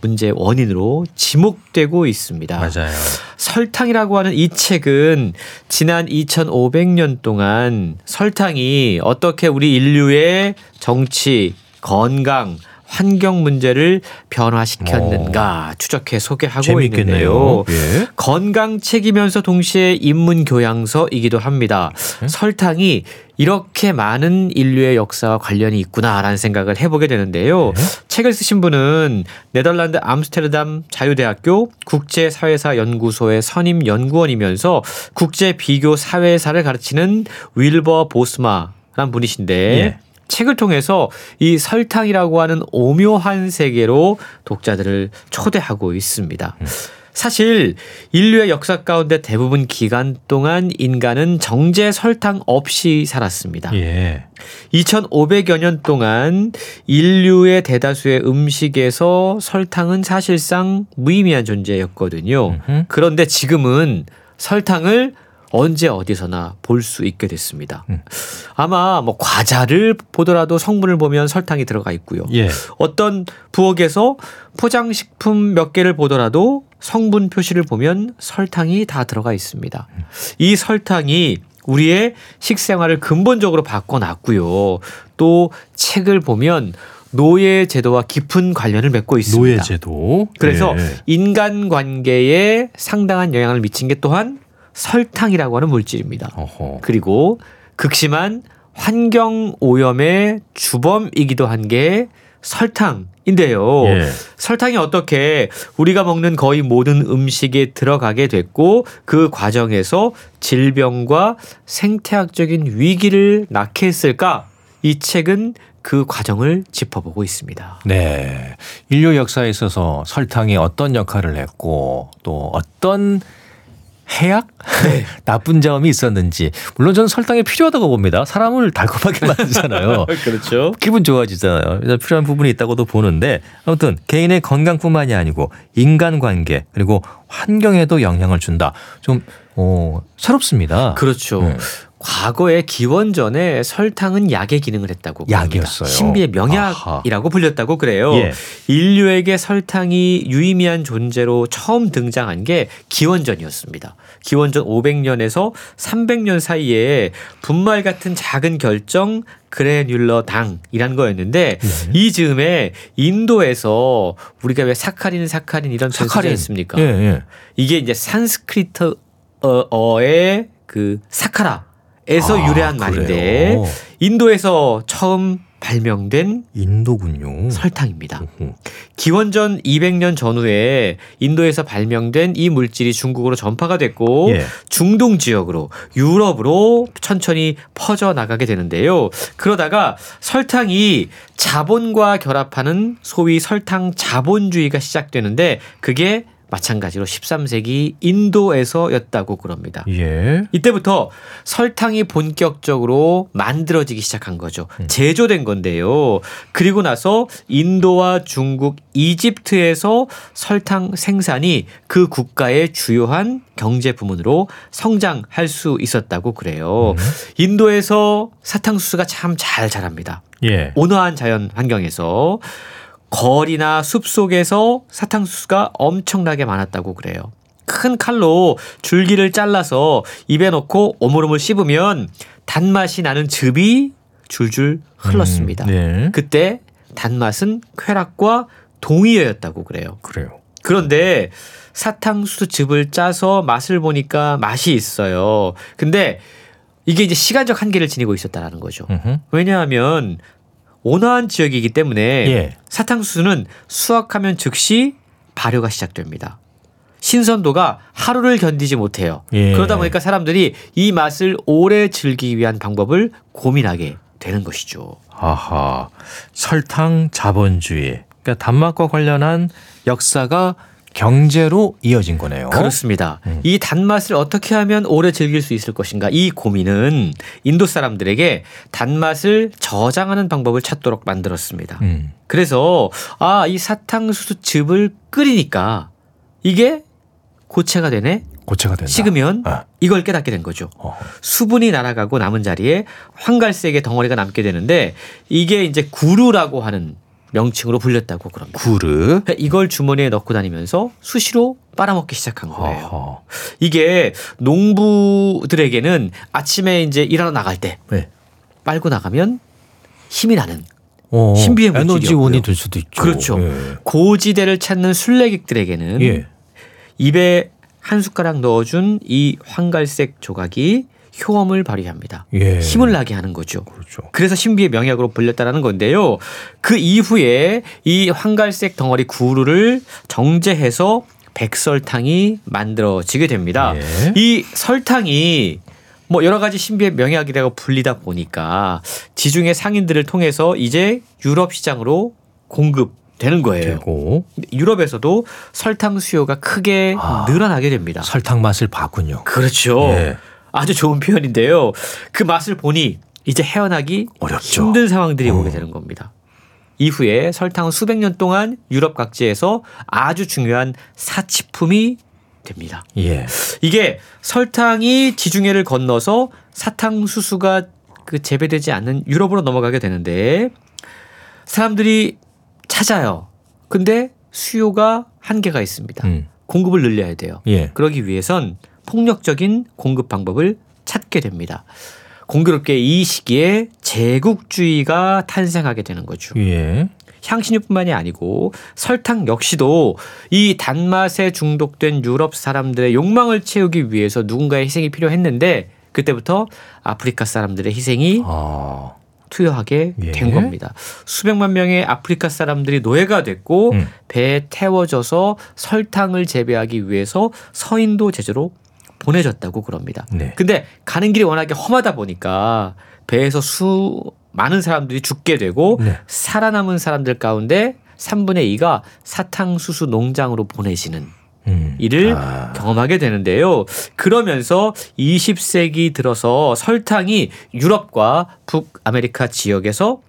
Speaker 4: 문제의 원인으로 지목되고 있습니다.
Speaker 1: 맞아요.
Speaker 4: 설탕이라고 하는 이 책은 지난 2,500년 동안 설탕이 어떻게 우리 인류의 정치, 건강, 환경 문제를 변화시켰는가 추적해 소개하고
Speaker 1: 재밌겠네요.
Speaker 4: 있는데요.
Speaker 1: 예.
Speaker 4: 건강책이면서 동시에 인문 교양서이기도 합니다.
Speaker 1: 네.
Speaker 4: 설탕이 이렇게 많은 인류의 역사와 관련이 있구나라는 생각을 해보게 되는데요.
Speaker 1: 네.
Speaker 4: 책을 쓰신 분은 네덜란드 암스테르담 자유대학교 국제사회사 연구소의 선임 연구원이면서 국제 비교 사회사를 가르치는 윌버 보스마란 분이신데
Speaker 1: 예.
Speaker 4: 책을 통해서 이 설탕이라고 하는 오묘한 세계로 독자들을 초대하고 있습니다. 사실 인류의 역사 가운데 대부분 기간 동안 인간은 정제 설탕 없이 살았습니다.
Speaker 1: 예.
Speaker 4: 2500여 년 동안 인류의 대다수의 음식에서 설탕은 사실상 무의미한 존재였거든요.
Speaker 1: 음흠.
Speaker 4: 그런데 지금은 설탕을 언제 어디서나 볼 수 있게 됐습니다.
Speaker 1: 음.
Speaker 4: 아마 뭐 과자를 보더라도 성분을 보면 설탕이 들어가 있고요.
Speaker 1: 예.
Speaker 4: 어떤 부엌에서 포장식품 몇 개를 보더라도 성분 표시를 보면 설탕이 다 들어가 있습니다. 이 설탕이 우리의 식생활을 근본적으로 바꿔놨고요. 또 책을 보면 노예 제도와 깊은 관련을 맺고 있습니다.
Speaker 1: 노예 제도.
Speaker 4: 그래서
Speaker 1: 예.
Speaker 4: 인간 관계에 상당한 영향을 미친 게 또한 설탕이라고 하는 물질입니다.
Speaker 1: 어허.
Speaker 4: 그리고 극심한 환경 오염의 주범이기도 한 게 설탕인데요.
Speaker 1: 예.
Speaker 4: 설탕이 어떻게 우리가 먹는 거의 모든 음식에 들어가게 됐고 그 과정에서 질병과 생태학적인 위기를 낳게 했을까? 이 책은 그 과정을 짚어보고 있습니다.
Speaker 1: 네. 인류 역사에 있어서 설탕이 어떤 역할을 했고 또 어떤 해악? [LAUGHS] 나쁜 점이 있었는지. 물론 저는 설탕이 필요하다고 봅니다. 사람을 달콤하게 [LAUGHS] 만들잖아요.
Speaker 4: 그렇죠.
Speaker 1: 기분 좋아지잖아요. 필요한 부분이 있다고도 보는데 아무튼 개인의 건강뿐만이 아니고 인간관계 그리고 환경에도 영향을 준다. 좀 어, 새롭습니다.
Speaker 4: 그렇죠.
Speaker 1: 네.
Speaker 4: 과거에 기원전에 설탕은 약의 기능을 했다고.
Speaker 1: 약이었어요.
Speaker 4: 신비의 명약이라고 불렸다고 그래요.
Speaker 1: 예.
Speaker 4: 인류에게 설탕이 유의미한 존재로 처음 등장한 게 기원전이었습니다. 기원전 500년에서 300년 사이에 분말 같은 작은 결정 그레듈러 당이라는 거였는데
Speaker 1: 네.
Speaker 4: 이 즈음에 인도에서 우리가 왜 사카린 사카린 이런
Speaker 1: 사카린.
Speaker 4: 했습니까?
Speaker 1: 예, 예.
Speaker 4: 이게 이제 산스크리트어의 그 사카라에서
Speaker 1: 아,
Speaker 4: 유래한 말인데
Speaker 1: 그래요?
Speaker 4: 인도에서 처음 발명된
Speaker 1: 인도군요.
Speaker 4: 설탕입니다.
Speaker 1: 음.
Speaker 4: 기원전 200년 전후에 인도에서 발명된 이 물질이 중국으로 전파가 됐고
Speaker 1: 예.
Speaker 4: 중동 지역으로 유럽으로 천천히 퍼져 나가게 되는데요. 그러다가 설탕이 자본과 결합하는 소위 설탕 자본주의가 시작되는데 그게 마찬가지로 13세기 인도에서였다고 그럽니다.
Speaker 1: 예.
Speaker 4: 이때부터 설탕이 본격적으로 만들어지기 시작한 거죠.
Speaker 1: 음.
Speaker 4: 제조된 건데요. 그리고 나서 인도와 중국, 이집트에서 설탕 생산이 그 국가의 주요한 경제 부문으로 성장할 수 있었다고 그래요.
Speaker 1: 음.
Speaker 4: 인도에서 사탕수수가 참 잘 자랍니다.
Speaker 1: 예.
Speaker 4: 온화한 자연 환경에서 거리나 숲 속에서 사탕수수가 엄청나게 많았다고 그래요. 큰 칼로 줄기를 잘라서 입에 넣고 오물오물 씹으면 단맛이 나는 즙이 줄줄 흘렀습니다.
Speaker 1: 음, 네.
Speaker 4: 그때 단맛은 쾌락과 동의어였다고 그래요.
Speaker 1: 그래요.
Speaker 4: 그런데 사탕수수 즙을 짜서 맛을 보니까 맛이 있어요. 근데 이게 이제 시간적 한계를 지니고 있었다라는 거죠.
Speaker 1: 음흠.
Speaker 4: 왜냐하면 온화한 지역이기 때문에
Speaker 1: 예.
Speaker 4: 사탕수수는 수확하면 즉시 발효가 시작됩니다. 신선도가 하루를 견디지 못해요.
Speaker 1: 예.
Speaker 4: 그러다 보니까 사람들이 이 맛을 오래 즐기기 위한 방법을 고민하게 되는 것이죠.
Speaker 1: 아하. 설탕 자본주의. 그러니까 단맛과 관련한 역사가 경제로 이어진 거네요.
Speaker 4: 그렇습니다.
Speaker 1: 음.
Speaker 4: 이 단맛을 어떻게 하면 오래 즐길 수 있을 것인가 이 고민은 인도 사람들에게 단맛을 저장하는 방법을 찾도록 만들었습니다.
Speaker 1: 음.
Speaker 4: 그래서 아 이 사탕수수 즙을 끓이니까 이게 고체가 되네
Speaker 1: 고체가 된다.
Speaker 4: 식으면
Speaker 1: 아.
Speaker 4: 이걸 깨닫게 된 거죠.
Speaker 1: 어.
Speaker 4: 수분이 날아가고 남은 자리에 황갈색의 덩어리가 남게 되는데 이게 이제 구루라고 하는 명칭으로 불렸다고 그럽니다.
Speaker 1: 구르.
Speaker 4: 이걸 주머니에 넣고 다니면서 수시로 빨아먹기 시작한 거예요.
Speaker 1: 어허.
Speaker 4: 이게 농부들에게는 아침에 이제 일하러 나갈 때
Speaker 1: 네.
Speaker 4: 빨고 나가면 힘이 나는
Speaker 1: 어,
Speaker 4: 신비의.
Speaker 1: 에너지원이 될 수도 있죠.
Speaker 4: 그렇죠.
Speaker 1: 예.
Speaker 4: 고지대를 찾는 순례객들에게는
Speaker 1: 예.
Speaker 4: 입에 한 숟가락 넣어준 이 황갈색 조각이 효험을 발휘합니다.
Speaker 1: 예.
Speaker 4: 힘을 나게 하는 거죠.
Speaker 1: 그렇죠.
Speaker 4: 그래서 신비의 명약으로 불렸다라는 건데요. 그 이후에 이 황갈색 덩어리 구루를 정제해서 백설탕이 만들어지게 됩니다.
Speaker 1: 예.
Speaker 4: 이 설탕이 뭐 여러 가지 신비의 명약이라고 불리다 보니까 지중해 상인들을 통해서 이제 유럽 시장으로 공급되는 거예요.
Speaker 1: 되고
Speaker 4: 유럽에서도 설탕 수요가 크게
Speaker 1: 아.
Speaker 4: 늘어나게 됩니다.
Speaker 1: 설탕 맛을 봤군요.
Speaker 4: 그렇죠.
Speaker 1: 예.
Speaker 4: 아주 좋은 표현인데요. 그 맛을 보니 이제 헤어나기
Speaker 1: 어렵죠.
Speaker 4: 힘든 상황들이
Speaker 1: 어.
Speaker 4: 오게 되는 겁니다. 이후에 설탕은 수백 년 동안 유럽 각지에서 아주 중요한 사치품이 됩니다.
Speaker 1: 예.
Speaker 4: 이게 설탕이 지중해를 건너서 사탕수수가 그 재배되지 않는 유럽으로 넘어가게 되는데 사람들이 찾아요. 근데 수요가 한계가 있습니다.
Speaker 1: 음.
Speaker 4: 공급을 늘려야 돼요.
Speaker 1: 예.
Speaker 4: 그러기 위해선 폭력적인 공급 방법을 찾게 됩니다. 공교롭게 이 시기에 제국주의가 탄생하게 되는 거죠.
Speaker 1: 예.
Speaker 4: 향신료뿐만이 아니고 설탕 역시도 이 단맛에 중독된 유럽 사람들의 욕망을 채우기 위해서 누군가의 희생이 필요했는데 그때부터 아프리카 사람들의 희생이
Speaker 1: 아,
Speaker 4: 투여하게
Speaker 1: 예.
Speaker 4: 된 겁니다. 수백만 명의 아프리카 사람들이 노예가 됐고
Speaker 1: 음.
Speaker 4: 배에 태워져서 설탕을 재배하기 위해서 서인도 제주로 보내졌다고 그럽니다.
Speaker 1: 네.
Speaker 4: 근데 가는 길이 워낙에 험하다 보니까 배에서 수 많은 사람들이 죽게 되고
Speaker 1: 네.
Speaker 4: 살아남은 사람들 가운데 3분의 2가 사탕수수 농장으로 보내지는
Speaker 1: 음.
Speaker 4: 이를
Speaker 1: 아.
Speaker 4: 경험하게 되는데요. 그러면서 20세기 들어서 설탕이 유럽과 북아메리카 지역에서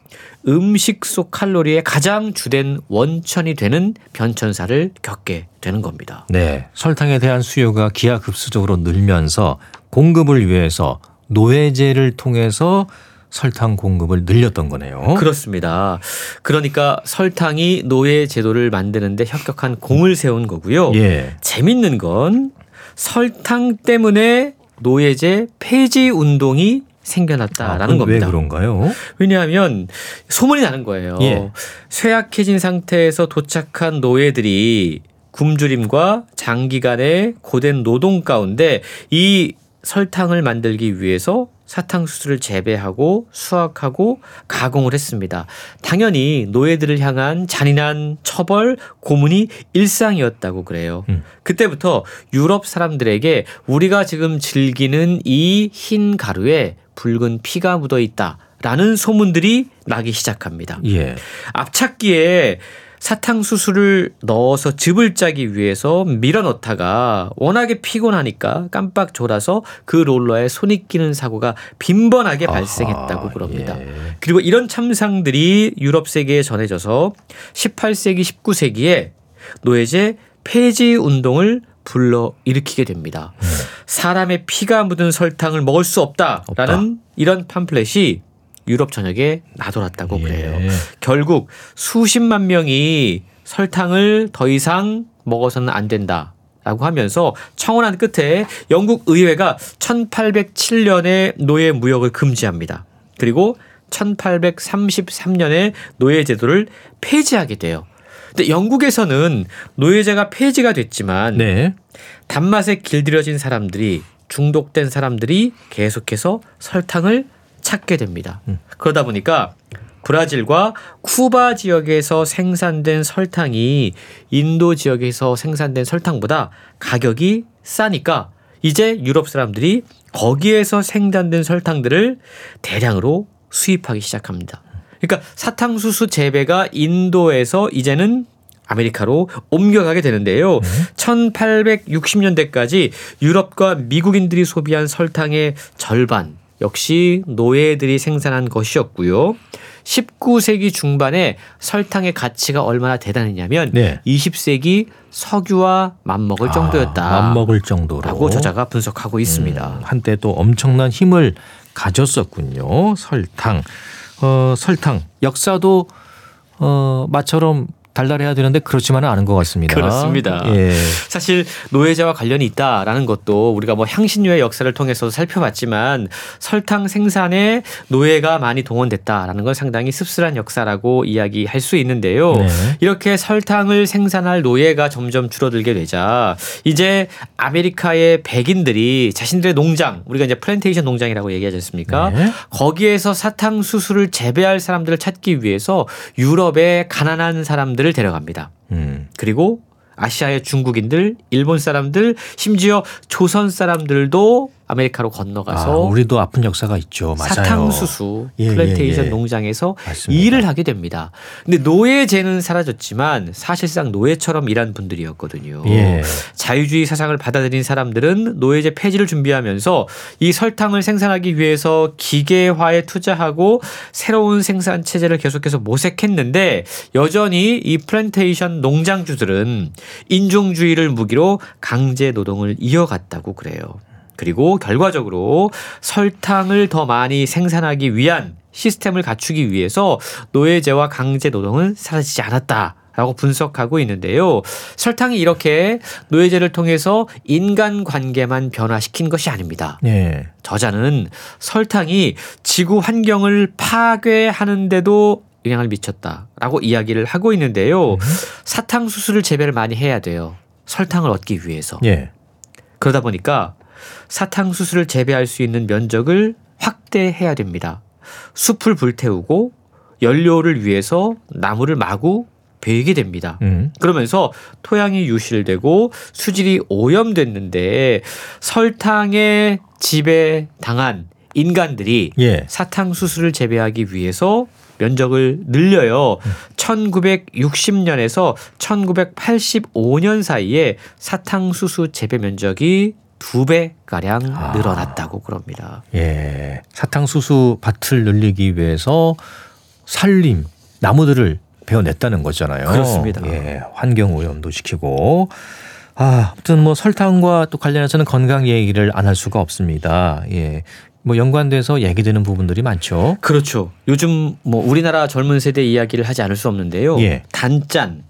Speaker 4: 음식 속 칼로리의 가장 주된 원천이 되는 변천사를 겪게 되는 겁니다.
Speaker 1: 네, 설탕에 대한 수요가 기하급수적으로 늘면서 공급을 위해서 노예제를 통해서 설탕 공급을 늘렸던 거네요.
Speaker 4: 그렇습니다. 그러니까 설탕이 노예 제도를 만드는데 혁혁한 공을 세운 거고요.
Speaker 1: 예.
Speaker 4: 재밌는 건 설탕 때문에 노예제 폐지 운동이 생겨났다라는
Speaker 1: 아,
Speaker 4: 겁니다.
Speaker 1: 왜 그런가요?
Speaker 4: 왜냐하면 소문이 나는 거예요.
Speaker 1: 예.
Speaker 4: 쇠약해진 상태에서 도착한 노예들이 굶주림과 장기간의 고된 노동 가운데 이 설탕을 만들기 위해서 사탕수수를 재배하고 수확하고 가공을 했습니다. 당연히 노예들을 향한 잔인한 처벌, 고문이 일상이었다고 그래요.
Speaker 1: 음.
Speaker 4: 그때부터 유럽 사람들에게 우리가 지금 즐기는 이 흰 가루에 붉은 피가 묻어 있다 라는 소문들이 나기 시작합니다.
Speaker 1: 예.
Speaker 4: 앞찾기에 사탕수수를 넣어서 즙을 짜기 위해서 밀어 넣다가 워낙에 피곤하니까 깜빡 졸아서 그 롤러에 손이 끼는 사고가 빈번하게 발생했다고
Speaker 1: 아하,
Speaker 4: 그럽니다.
Speaker 1: 예.
Speaker 4: 그리고 이런 참상들이 유럽 세계에 전해져서 18세기, 19세기에 노예제 폐지 운동을 불러 일으키게 됩니다. 사람의 피가 묻은 설탕을 먹을 수 없다라는
Speaker 1: 없다.
Speaker 4: 이런 팜플렛이 유럽 전역에 나돌았다고 그래요.
Speaker 1: 예.
Speaker 4: 결국 수십만 명이 설탕을 더 이상 먹어서는 안 된다. 라고 하면서 청원한 끝에 영국 의회가 1807년에 노예 무역을 금지합니다. 그리고 1833년에 노예 제도를 폐지하게 돼요. 근데 영국에서는 노예제가 폐지가 됐지만
Speaker 1: 네.
Speaker 4: 단맛에 길들여진 사람들이 중독된 사람들이 계속해서 설탕을 찾게 됩니다.
Speaker 1: 음.
Speaker 4: 그러다 보니까 브라질과 쿠바 지역에서 생산된 설탕이 인도 지역에서 생산된 설탕보다 가격이 싸니까 이제 유럽 사람들이 거기에서 생산된 설탕들을 대량으로 수입하기 시작합니다. 그러니까 사탕수수 재배가 인도에서 이제는 아메리카로 옮겨가게 되는데요. 1860년대까지 유럽과 미국인들이 소비한 설탕의 절반 역시 노예들이 생산한 것이었고요. 19세기 중반에 설탕의 가치가 얼마나 대단했냐면
Speaker 1: 네.
Speaker 4: 20세기 석유와 맞먹을 정도였다.
Speaker 1: 아, 맞먹을 정도로.
Speaker 4: 라고 저자가 분석하고 있습니다.
Speaker 1: 음, 한때 또 엄청난 힘을 가졌었군요. 설탕. 어, 설탕. 역사도 어, 맛처럼 달달해야 되는데 그렇지만은 않은 것 같습니다.
Speaker 4: 그렇습니다.
Speaker 1: 예.
Speaker 4: 사실 노예제와 관련이 있다라는 것도 우리가 뭐 향신료의 역사를 통해서 살펴봤지만 설탕 생산에 노예가 많이 동원됐다라는 건 상당히 씁쓸한 역사라고 이야기할 수 있는데요.
Speaker 1: 네.
Speaker 4: 이렇게 설탕을 생산할 노예가 점점 줄어들게 되자 이제 아메리카의 백인들이 자신들의 농장 우리가 이제 플랜테이션 농장이라고 얘기하지 않습니까?
Speaker 1: 네.
Speaker 4: 거기에서 사탕 수수를 재배할 사람들을 찾기 위해서 유럽의 가난한 사람들 을 데려갑니다.
Speaker 1: 음.
Speaker 4: 그리고 아시아의 중국인들, 일본 사람들, 심지어 조선 사람들도 아메리카로 건너가서
Speaker 1: 아, 우리도 아픈 역사가 있죠. 맞아요.
Speaker 4: 사탕수수
Speaker 1: 예,
Speaker 4: 플랜테이션
Speaker 1: 예, 예.
Speaker 4: 농장에서
Speaker 1: 맞습니다.
Speaker 4: 일을 하게 됩니다. 근데 노예제는 사라졌지만 사실상 노예처럼 일한 분들이었거든요.
Speaker 1: 예.
Speaker 4: 자유주의 사상을 받아들인 사람들은 노예제 폐지를 준비하면서 이 설탕을 생산하기 위해서 기계화에 투자하고 새로운 생산 체제를 계속해서 모색했는데 여전히 이 플랜테이션 농장주들은 인종주의를 무기로 강제 노동을 이어갔다고 그래요. 그리고 결과적으로 설탕을 더 많이 생산하기 위한 시스템을 갖추기 위해서 노예제와 강제 노동은 사라지지 않았다. 라고 분석하고 있는데요. 설탕이 이렇게 노예제를 통해서 인간 관계만 변화시킨 것이 아닙니다.
Speaker 1: 예.
Speaker 4: 저자는 설탕이 지구 환경을 파괴하는데도 영향을 미쳤다라고 이야기를 하고 있는데요. 사탕수수를 재배를 많이 해야 돼요. 설탕을 얻기 위해서.
Speaker 1: 예.
Speaker 4: 그러다 보니까 사탕수수를 재배할 수 있는 면적을 확대해야 됩니다. 숲을 불태우고 연료를 위해서 나무를 마구 베게 됩니다.
Speaker 1: 음.
Speaker 4: 그러면서 토양이 유실되고 수질이 오염됐는데 설탕에 지배 당한 인간들이
Speaker 1: 예.
Speaker 4: 사탕수수를 재배하기 위해서 면적을 늘려요. 1960년에서 1985년 사이에 사탕수수 재배 면적이 두 배 가량
Speaker 1: 아.
Speaker 4: 늘어났다고 그럽니다.
Speaker 1: 예. 사탕수수 밭을 늘리기 위해서 산림, 나무들을 베어냈다는 거잖아요.
Speaker 4: 그렇습니다.
Speaker 1: 예. 환경 오염도 시키고. 아, 아무튼 뭐 설탕과 또 관련해서는 건강 얘기를 안 할 수가 없습니다. 예. 뭐 연관돼서 얘기되는 부분들이 많죠.
Speaker 4: 그렇죠. 요즘 뭐 우리나라 젊은 세대 이야기를 하지 않을 수 없는데요.
Speaker 1: 예.
Speaker 4: 단짠,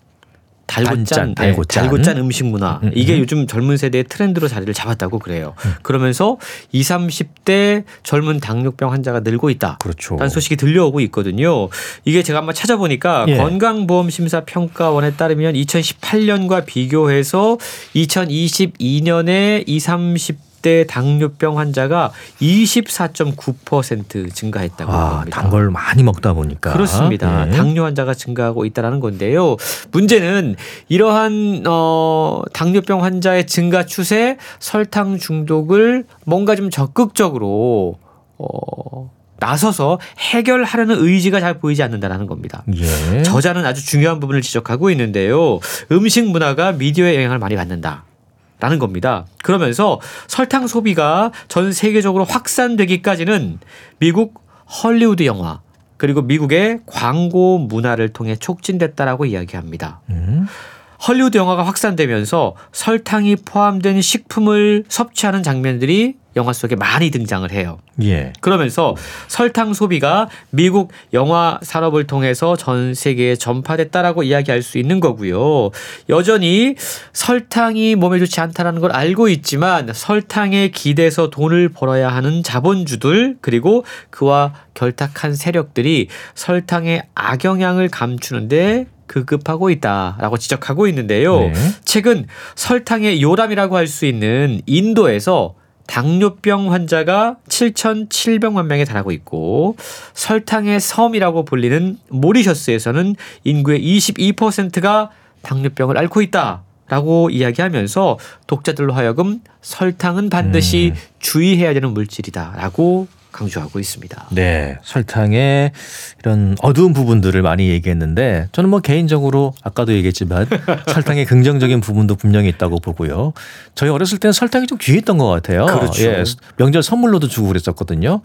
Speaker 4: 달고짠,
Speaker 1: 단짠,
Speaker 4: 네,
Speaker 1: 달고 짠.
Speaker 4: 달고 짠 음식 문화
Speaker 1: 음, 음,
Speaker 4: 이게
Speaker 1: 음.
Speaker 4: 요즘 젊은 세대의 트렌드로 자리를 잡았다고 그래요. 그러면서 20, 30대 젊은 당뇨병 환자가 늘고 있다.
Speaker 1: 그렇죠.
Speaker 4: 라는 소식이 들려오고 있거든요. 이게 제가 한번 찾아보니까
Speaker 1: 예.
Speaker 4: 건강보험심사평가원에 따르면 2018년과 비교해서 2022년에 20, 30 대 당뇨병 환자가 24.9% 증가했다고
Speaker 1: 아,
Speaker 4: 합니다.
Speaker 1: 단 걸 많이 먹다 보니까.
Speaker 4: 그렇습니다.
Speaker 1: 예.
Speaker 4: 당뇨 환자가 증가하고 있다는 건데요. 문제는 이러한 어 당뇨병 환자의 증가 추세, 설탕 중독을 뭔가 좀 적극적으로 어 나서서 해결하려는 의지가 잘 보이지 않는다라는 겁니다.
Speaker 1: 예.
Speaker 4: 저자는 아주 중요한 부분을 지적하고 있는데요. 음식 문화가 미디어의 영향을 많이 받는다. 라는 겁니다. 그러면서 설탕 소비가 전 세계적으로 확산되기까지는 미국 헐리우드 영화 그리고 미국의 광고 문화를 통해 촉진됐다라고 이야기합니다.
Speaker 1: 음.
Speaker 4: 헐리우드 영화가 확산되면서 설탕이 포함된 식품을 섭취하는 장면들이 영화 속에 많이 등장을 해요.
Speaker 1: 예.
Speaker 4: 그러면서 설탕 소비가 미국 영화 산업을 통해서 전 세계에 전파됐다라고 이야기할 수 있는 거고요. 여전히 설탕이 몸에 좋지 않다라는 걸 알고 있지만 설탕에 기대서 돈을 벌어야 하는 자본주들 그리고 그와 결탁한 세력들이 설탕의 악영향을 감추는데 급급하고 있다라고 지적하고 있는데요.
Speaker 1: 네.
Speaker 4: 최근 설탕의 요람이라고 할 수 있는 인도에서 당뇨병 환자가 7,700만 명에 달하고 있고 설탕의 섬이라고 불리는 모리셔스에서는 인구의 22%가 당뇨병을 앓고 있다 라고 이야기하면서 독자들로 하여금 설탕은 반드시
Speaker 1: 음.
Speaker 4: 주의해야 되는 물질이다라고 강조하고 있습니다.
Speaker 1: 네, 설탕의 이런 어두운 부분들을 많이 얘기했는데 저는 뭐 개인적으로 아까도 얘기했지만 [LAUGHS] 설탕의 긍정적인 부분도 분명히 있다고 보고요. 저희 어렸을 때는 설탕이 좀 귀했던 것 같아요.
Speaker 4: 그렇죠.
Speaker 1: 예, 명절 선물로도 주고 그랬었거든요.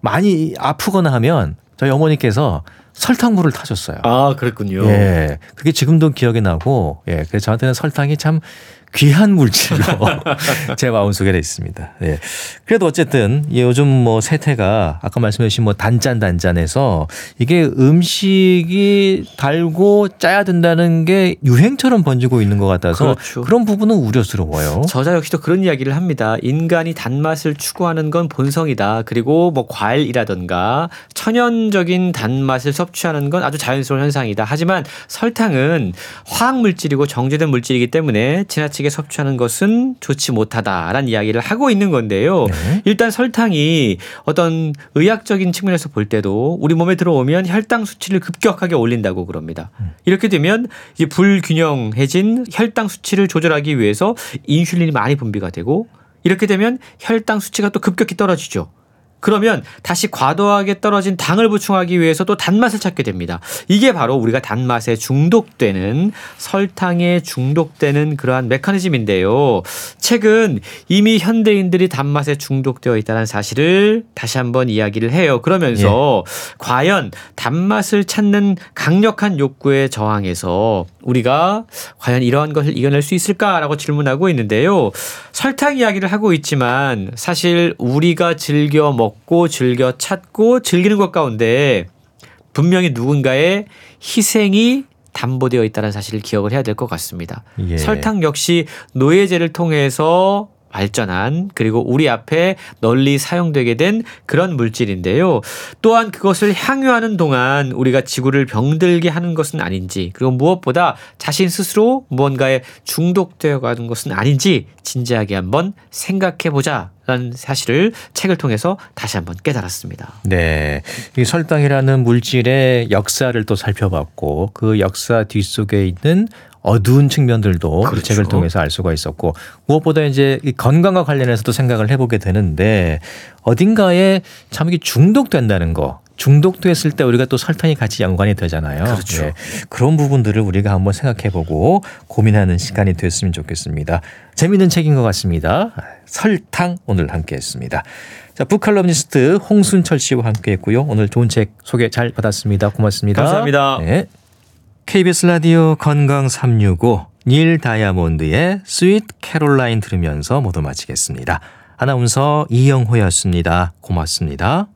Speaker 1: 많이 아프거나 하면 저희 어머니께서 설탕물을 타셨어요.
Speaker 4: 아 그랬군요.
Speaker 1: 예, 그게 지금도 기억이 나고, 예, 그래서 저한테는 설탕이 참 귀한 물질로 [LAUGHS] 제 마음속에 있습니다. 예. 그래도 어쨌든 이 요즘 뭐 세태가 아까 말씀해주신 뭐 단짠 단짠해서 이게 음식이 달고 짜야 된다는 게 유행처럼 번지고 있는 것 같아서
Speaker 4: 그렇죠.
Speaker 1: 그런 부분은 우려스러워요.
Speaker 4: 저자 역시도 그런 이야기를 합니다. 인간이 단맛을 추구하는 건 본성이다. 그리고 뭐 과일이라든가 천연적인 단맛을 섭취하는 건 아주 자연스러운 현상이다. 하지만 설탕은 화학 물질이고 정제된 물질이기 때문에 지나치게 섭취하는 것은 좋지 못하다라는 이야기를 하고 있는 건데요.
Speaker 1: 네.
Speaker 4: 일단 설탕이 어떤 의학적인 측면에서 볼 때도 우리 몸에 들어오면 혈당 수치를 급격하게 올린다고 그럽니다. 이렇게 되면 이제 불균형해진 혈당 수치를 조절하기 위해서 인슐린이 많이 분비가 되고 이렇게 되면 혈당 수치가 또 급격히 떨어지죠. 그러면 다시 과도하게 떨어진 당을 보충하기 위해서 또 단맛을 찾게 됩니다. 이게 바로 우리가 단맛에 중독되는 설탕에 중독되는 그러한 메커니즘인데요. 최근 이미 현대인들이 단맛에 중독되어 있다는 사실을 다시 한번 이야기를 해요. 그러면서 과연 단맛을 찾는 강력한 욕구에 저항해서 우리가 과연 이러한 것을 이겨낼 수 있을까라고 질문하고 있는데요. 설탕 이야기를 하고 있지만 사실 우리가 즐겨 먹고 즐겨 찾고 즐기는 것 가운데 분명히 누군가의 희생이 담보되어 있다는 사실을 기억을 해야 될 것 같습니다.
Speaker 1: 예.
Speaker 4: 설탕 역시 노예제를 통해서 발전한 그리고 우리 앞에 널리 사용되게 된 그런 물질인데요. 또한 그것을 향유하는 동안 우리가 지구를 병들게 하는 것은 아닌지 그리고 무엇보다 자신 스스로 무언가에 중독되어 가는 것은 아닌지 진지하게 한번 생각해 보자 라는 사실을 책을 통해서 다시 한번 깨달았습니다.
Speaker 1: 네. 이 설탕이라는 물질의 역사를 또 살펴봤고 그 역사 뒤속에 있는 어두운 측면들도 이
Speaker 4: 그렇죠.
Speaker 1: 책을 통해서 알 수가 있었고 무엇보다 이제 이 건강과 관련해서도 생각을 해보게 되는데 어딘가에 참 이게 중독된다는 거. 중독됐을 때 우리가 또 설탕이 같이 연관이 되잖아요.
Speaker 4: 그렇죠.
Speaker 1: 네. 그런 부분들을 우리가 한번 생각해보고 고민하는 시간이 됐으면 좋겠습니다. 재미있는 책인 것 같습니다. 설탕 오늘 함께했습니다. 자, 북칼럼니스트 홍순철 씨와 함께했고요. 오늘 좋은 책 소개 잘 받았습니다. 고맙습니다.
Speaker 4: 감사합니다.
Speaker 1: 네. KBS 라디오 건강 365 닐 다이아몬드의 Sweet Caroline 들으면서 모두 마치겠습니다. 아나운서 이영호였습니다. 고맙습니다.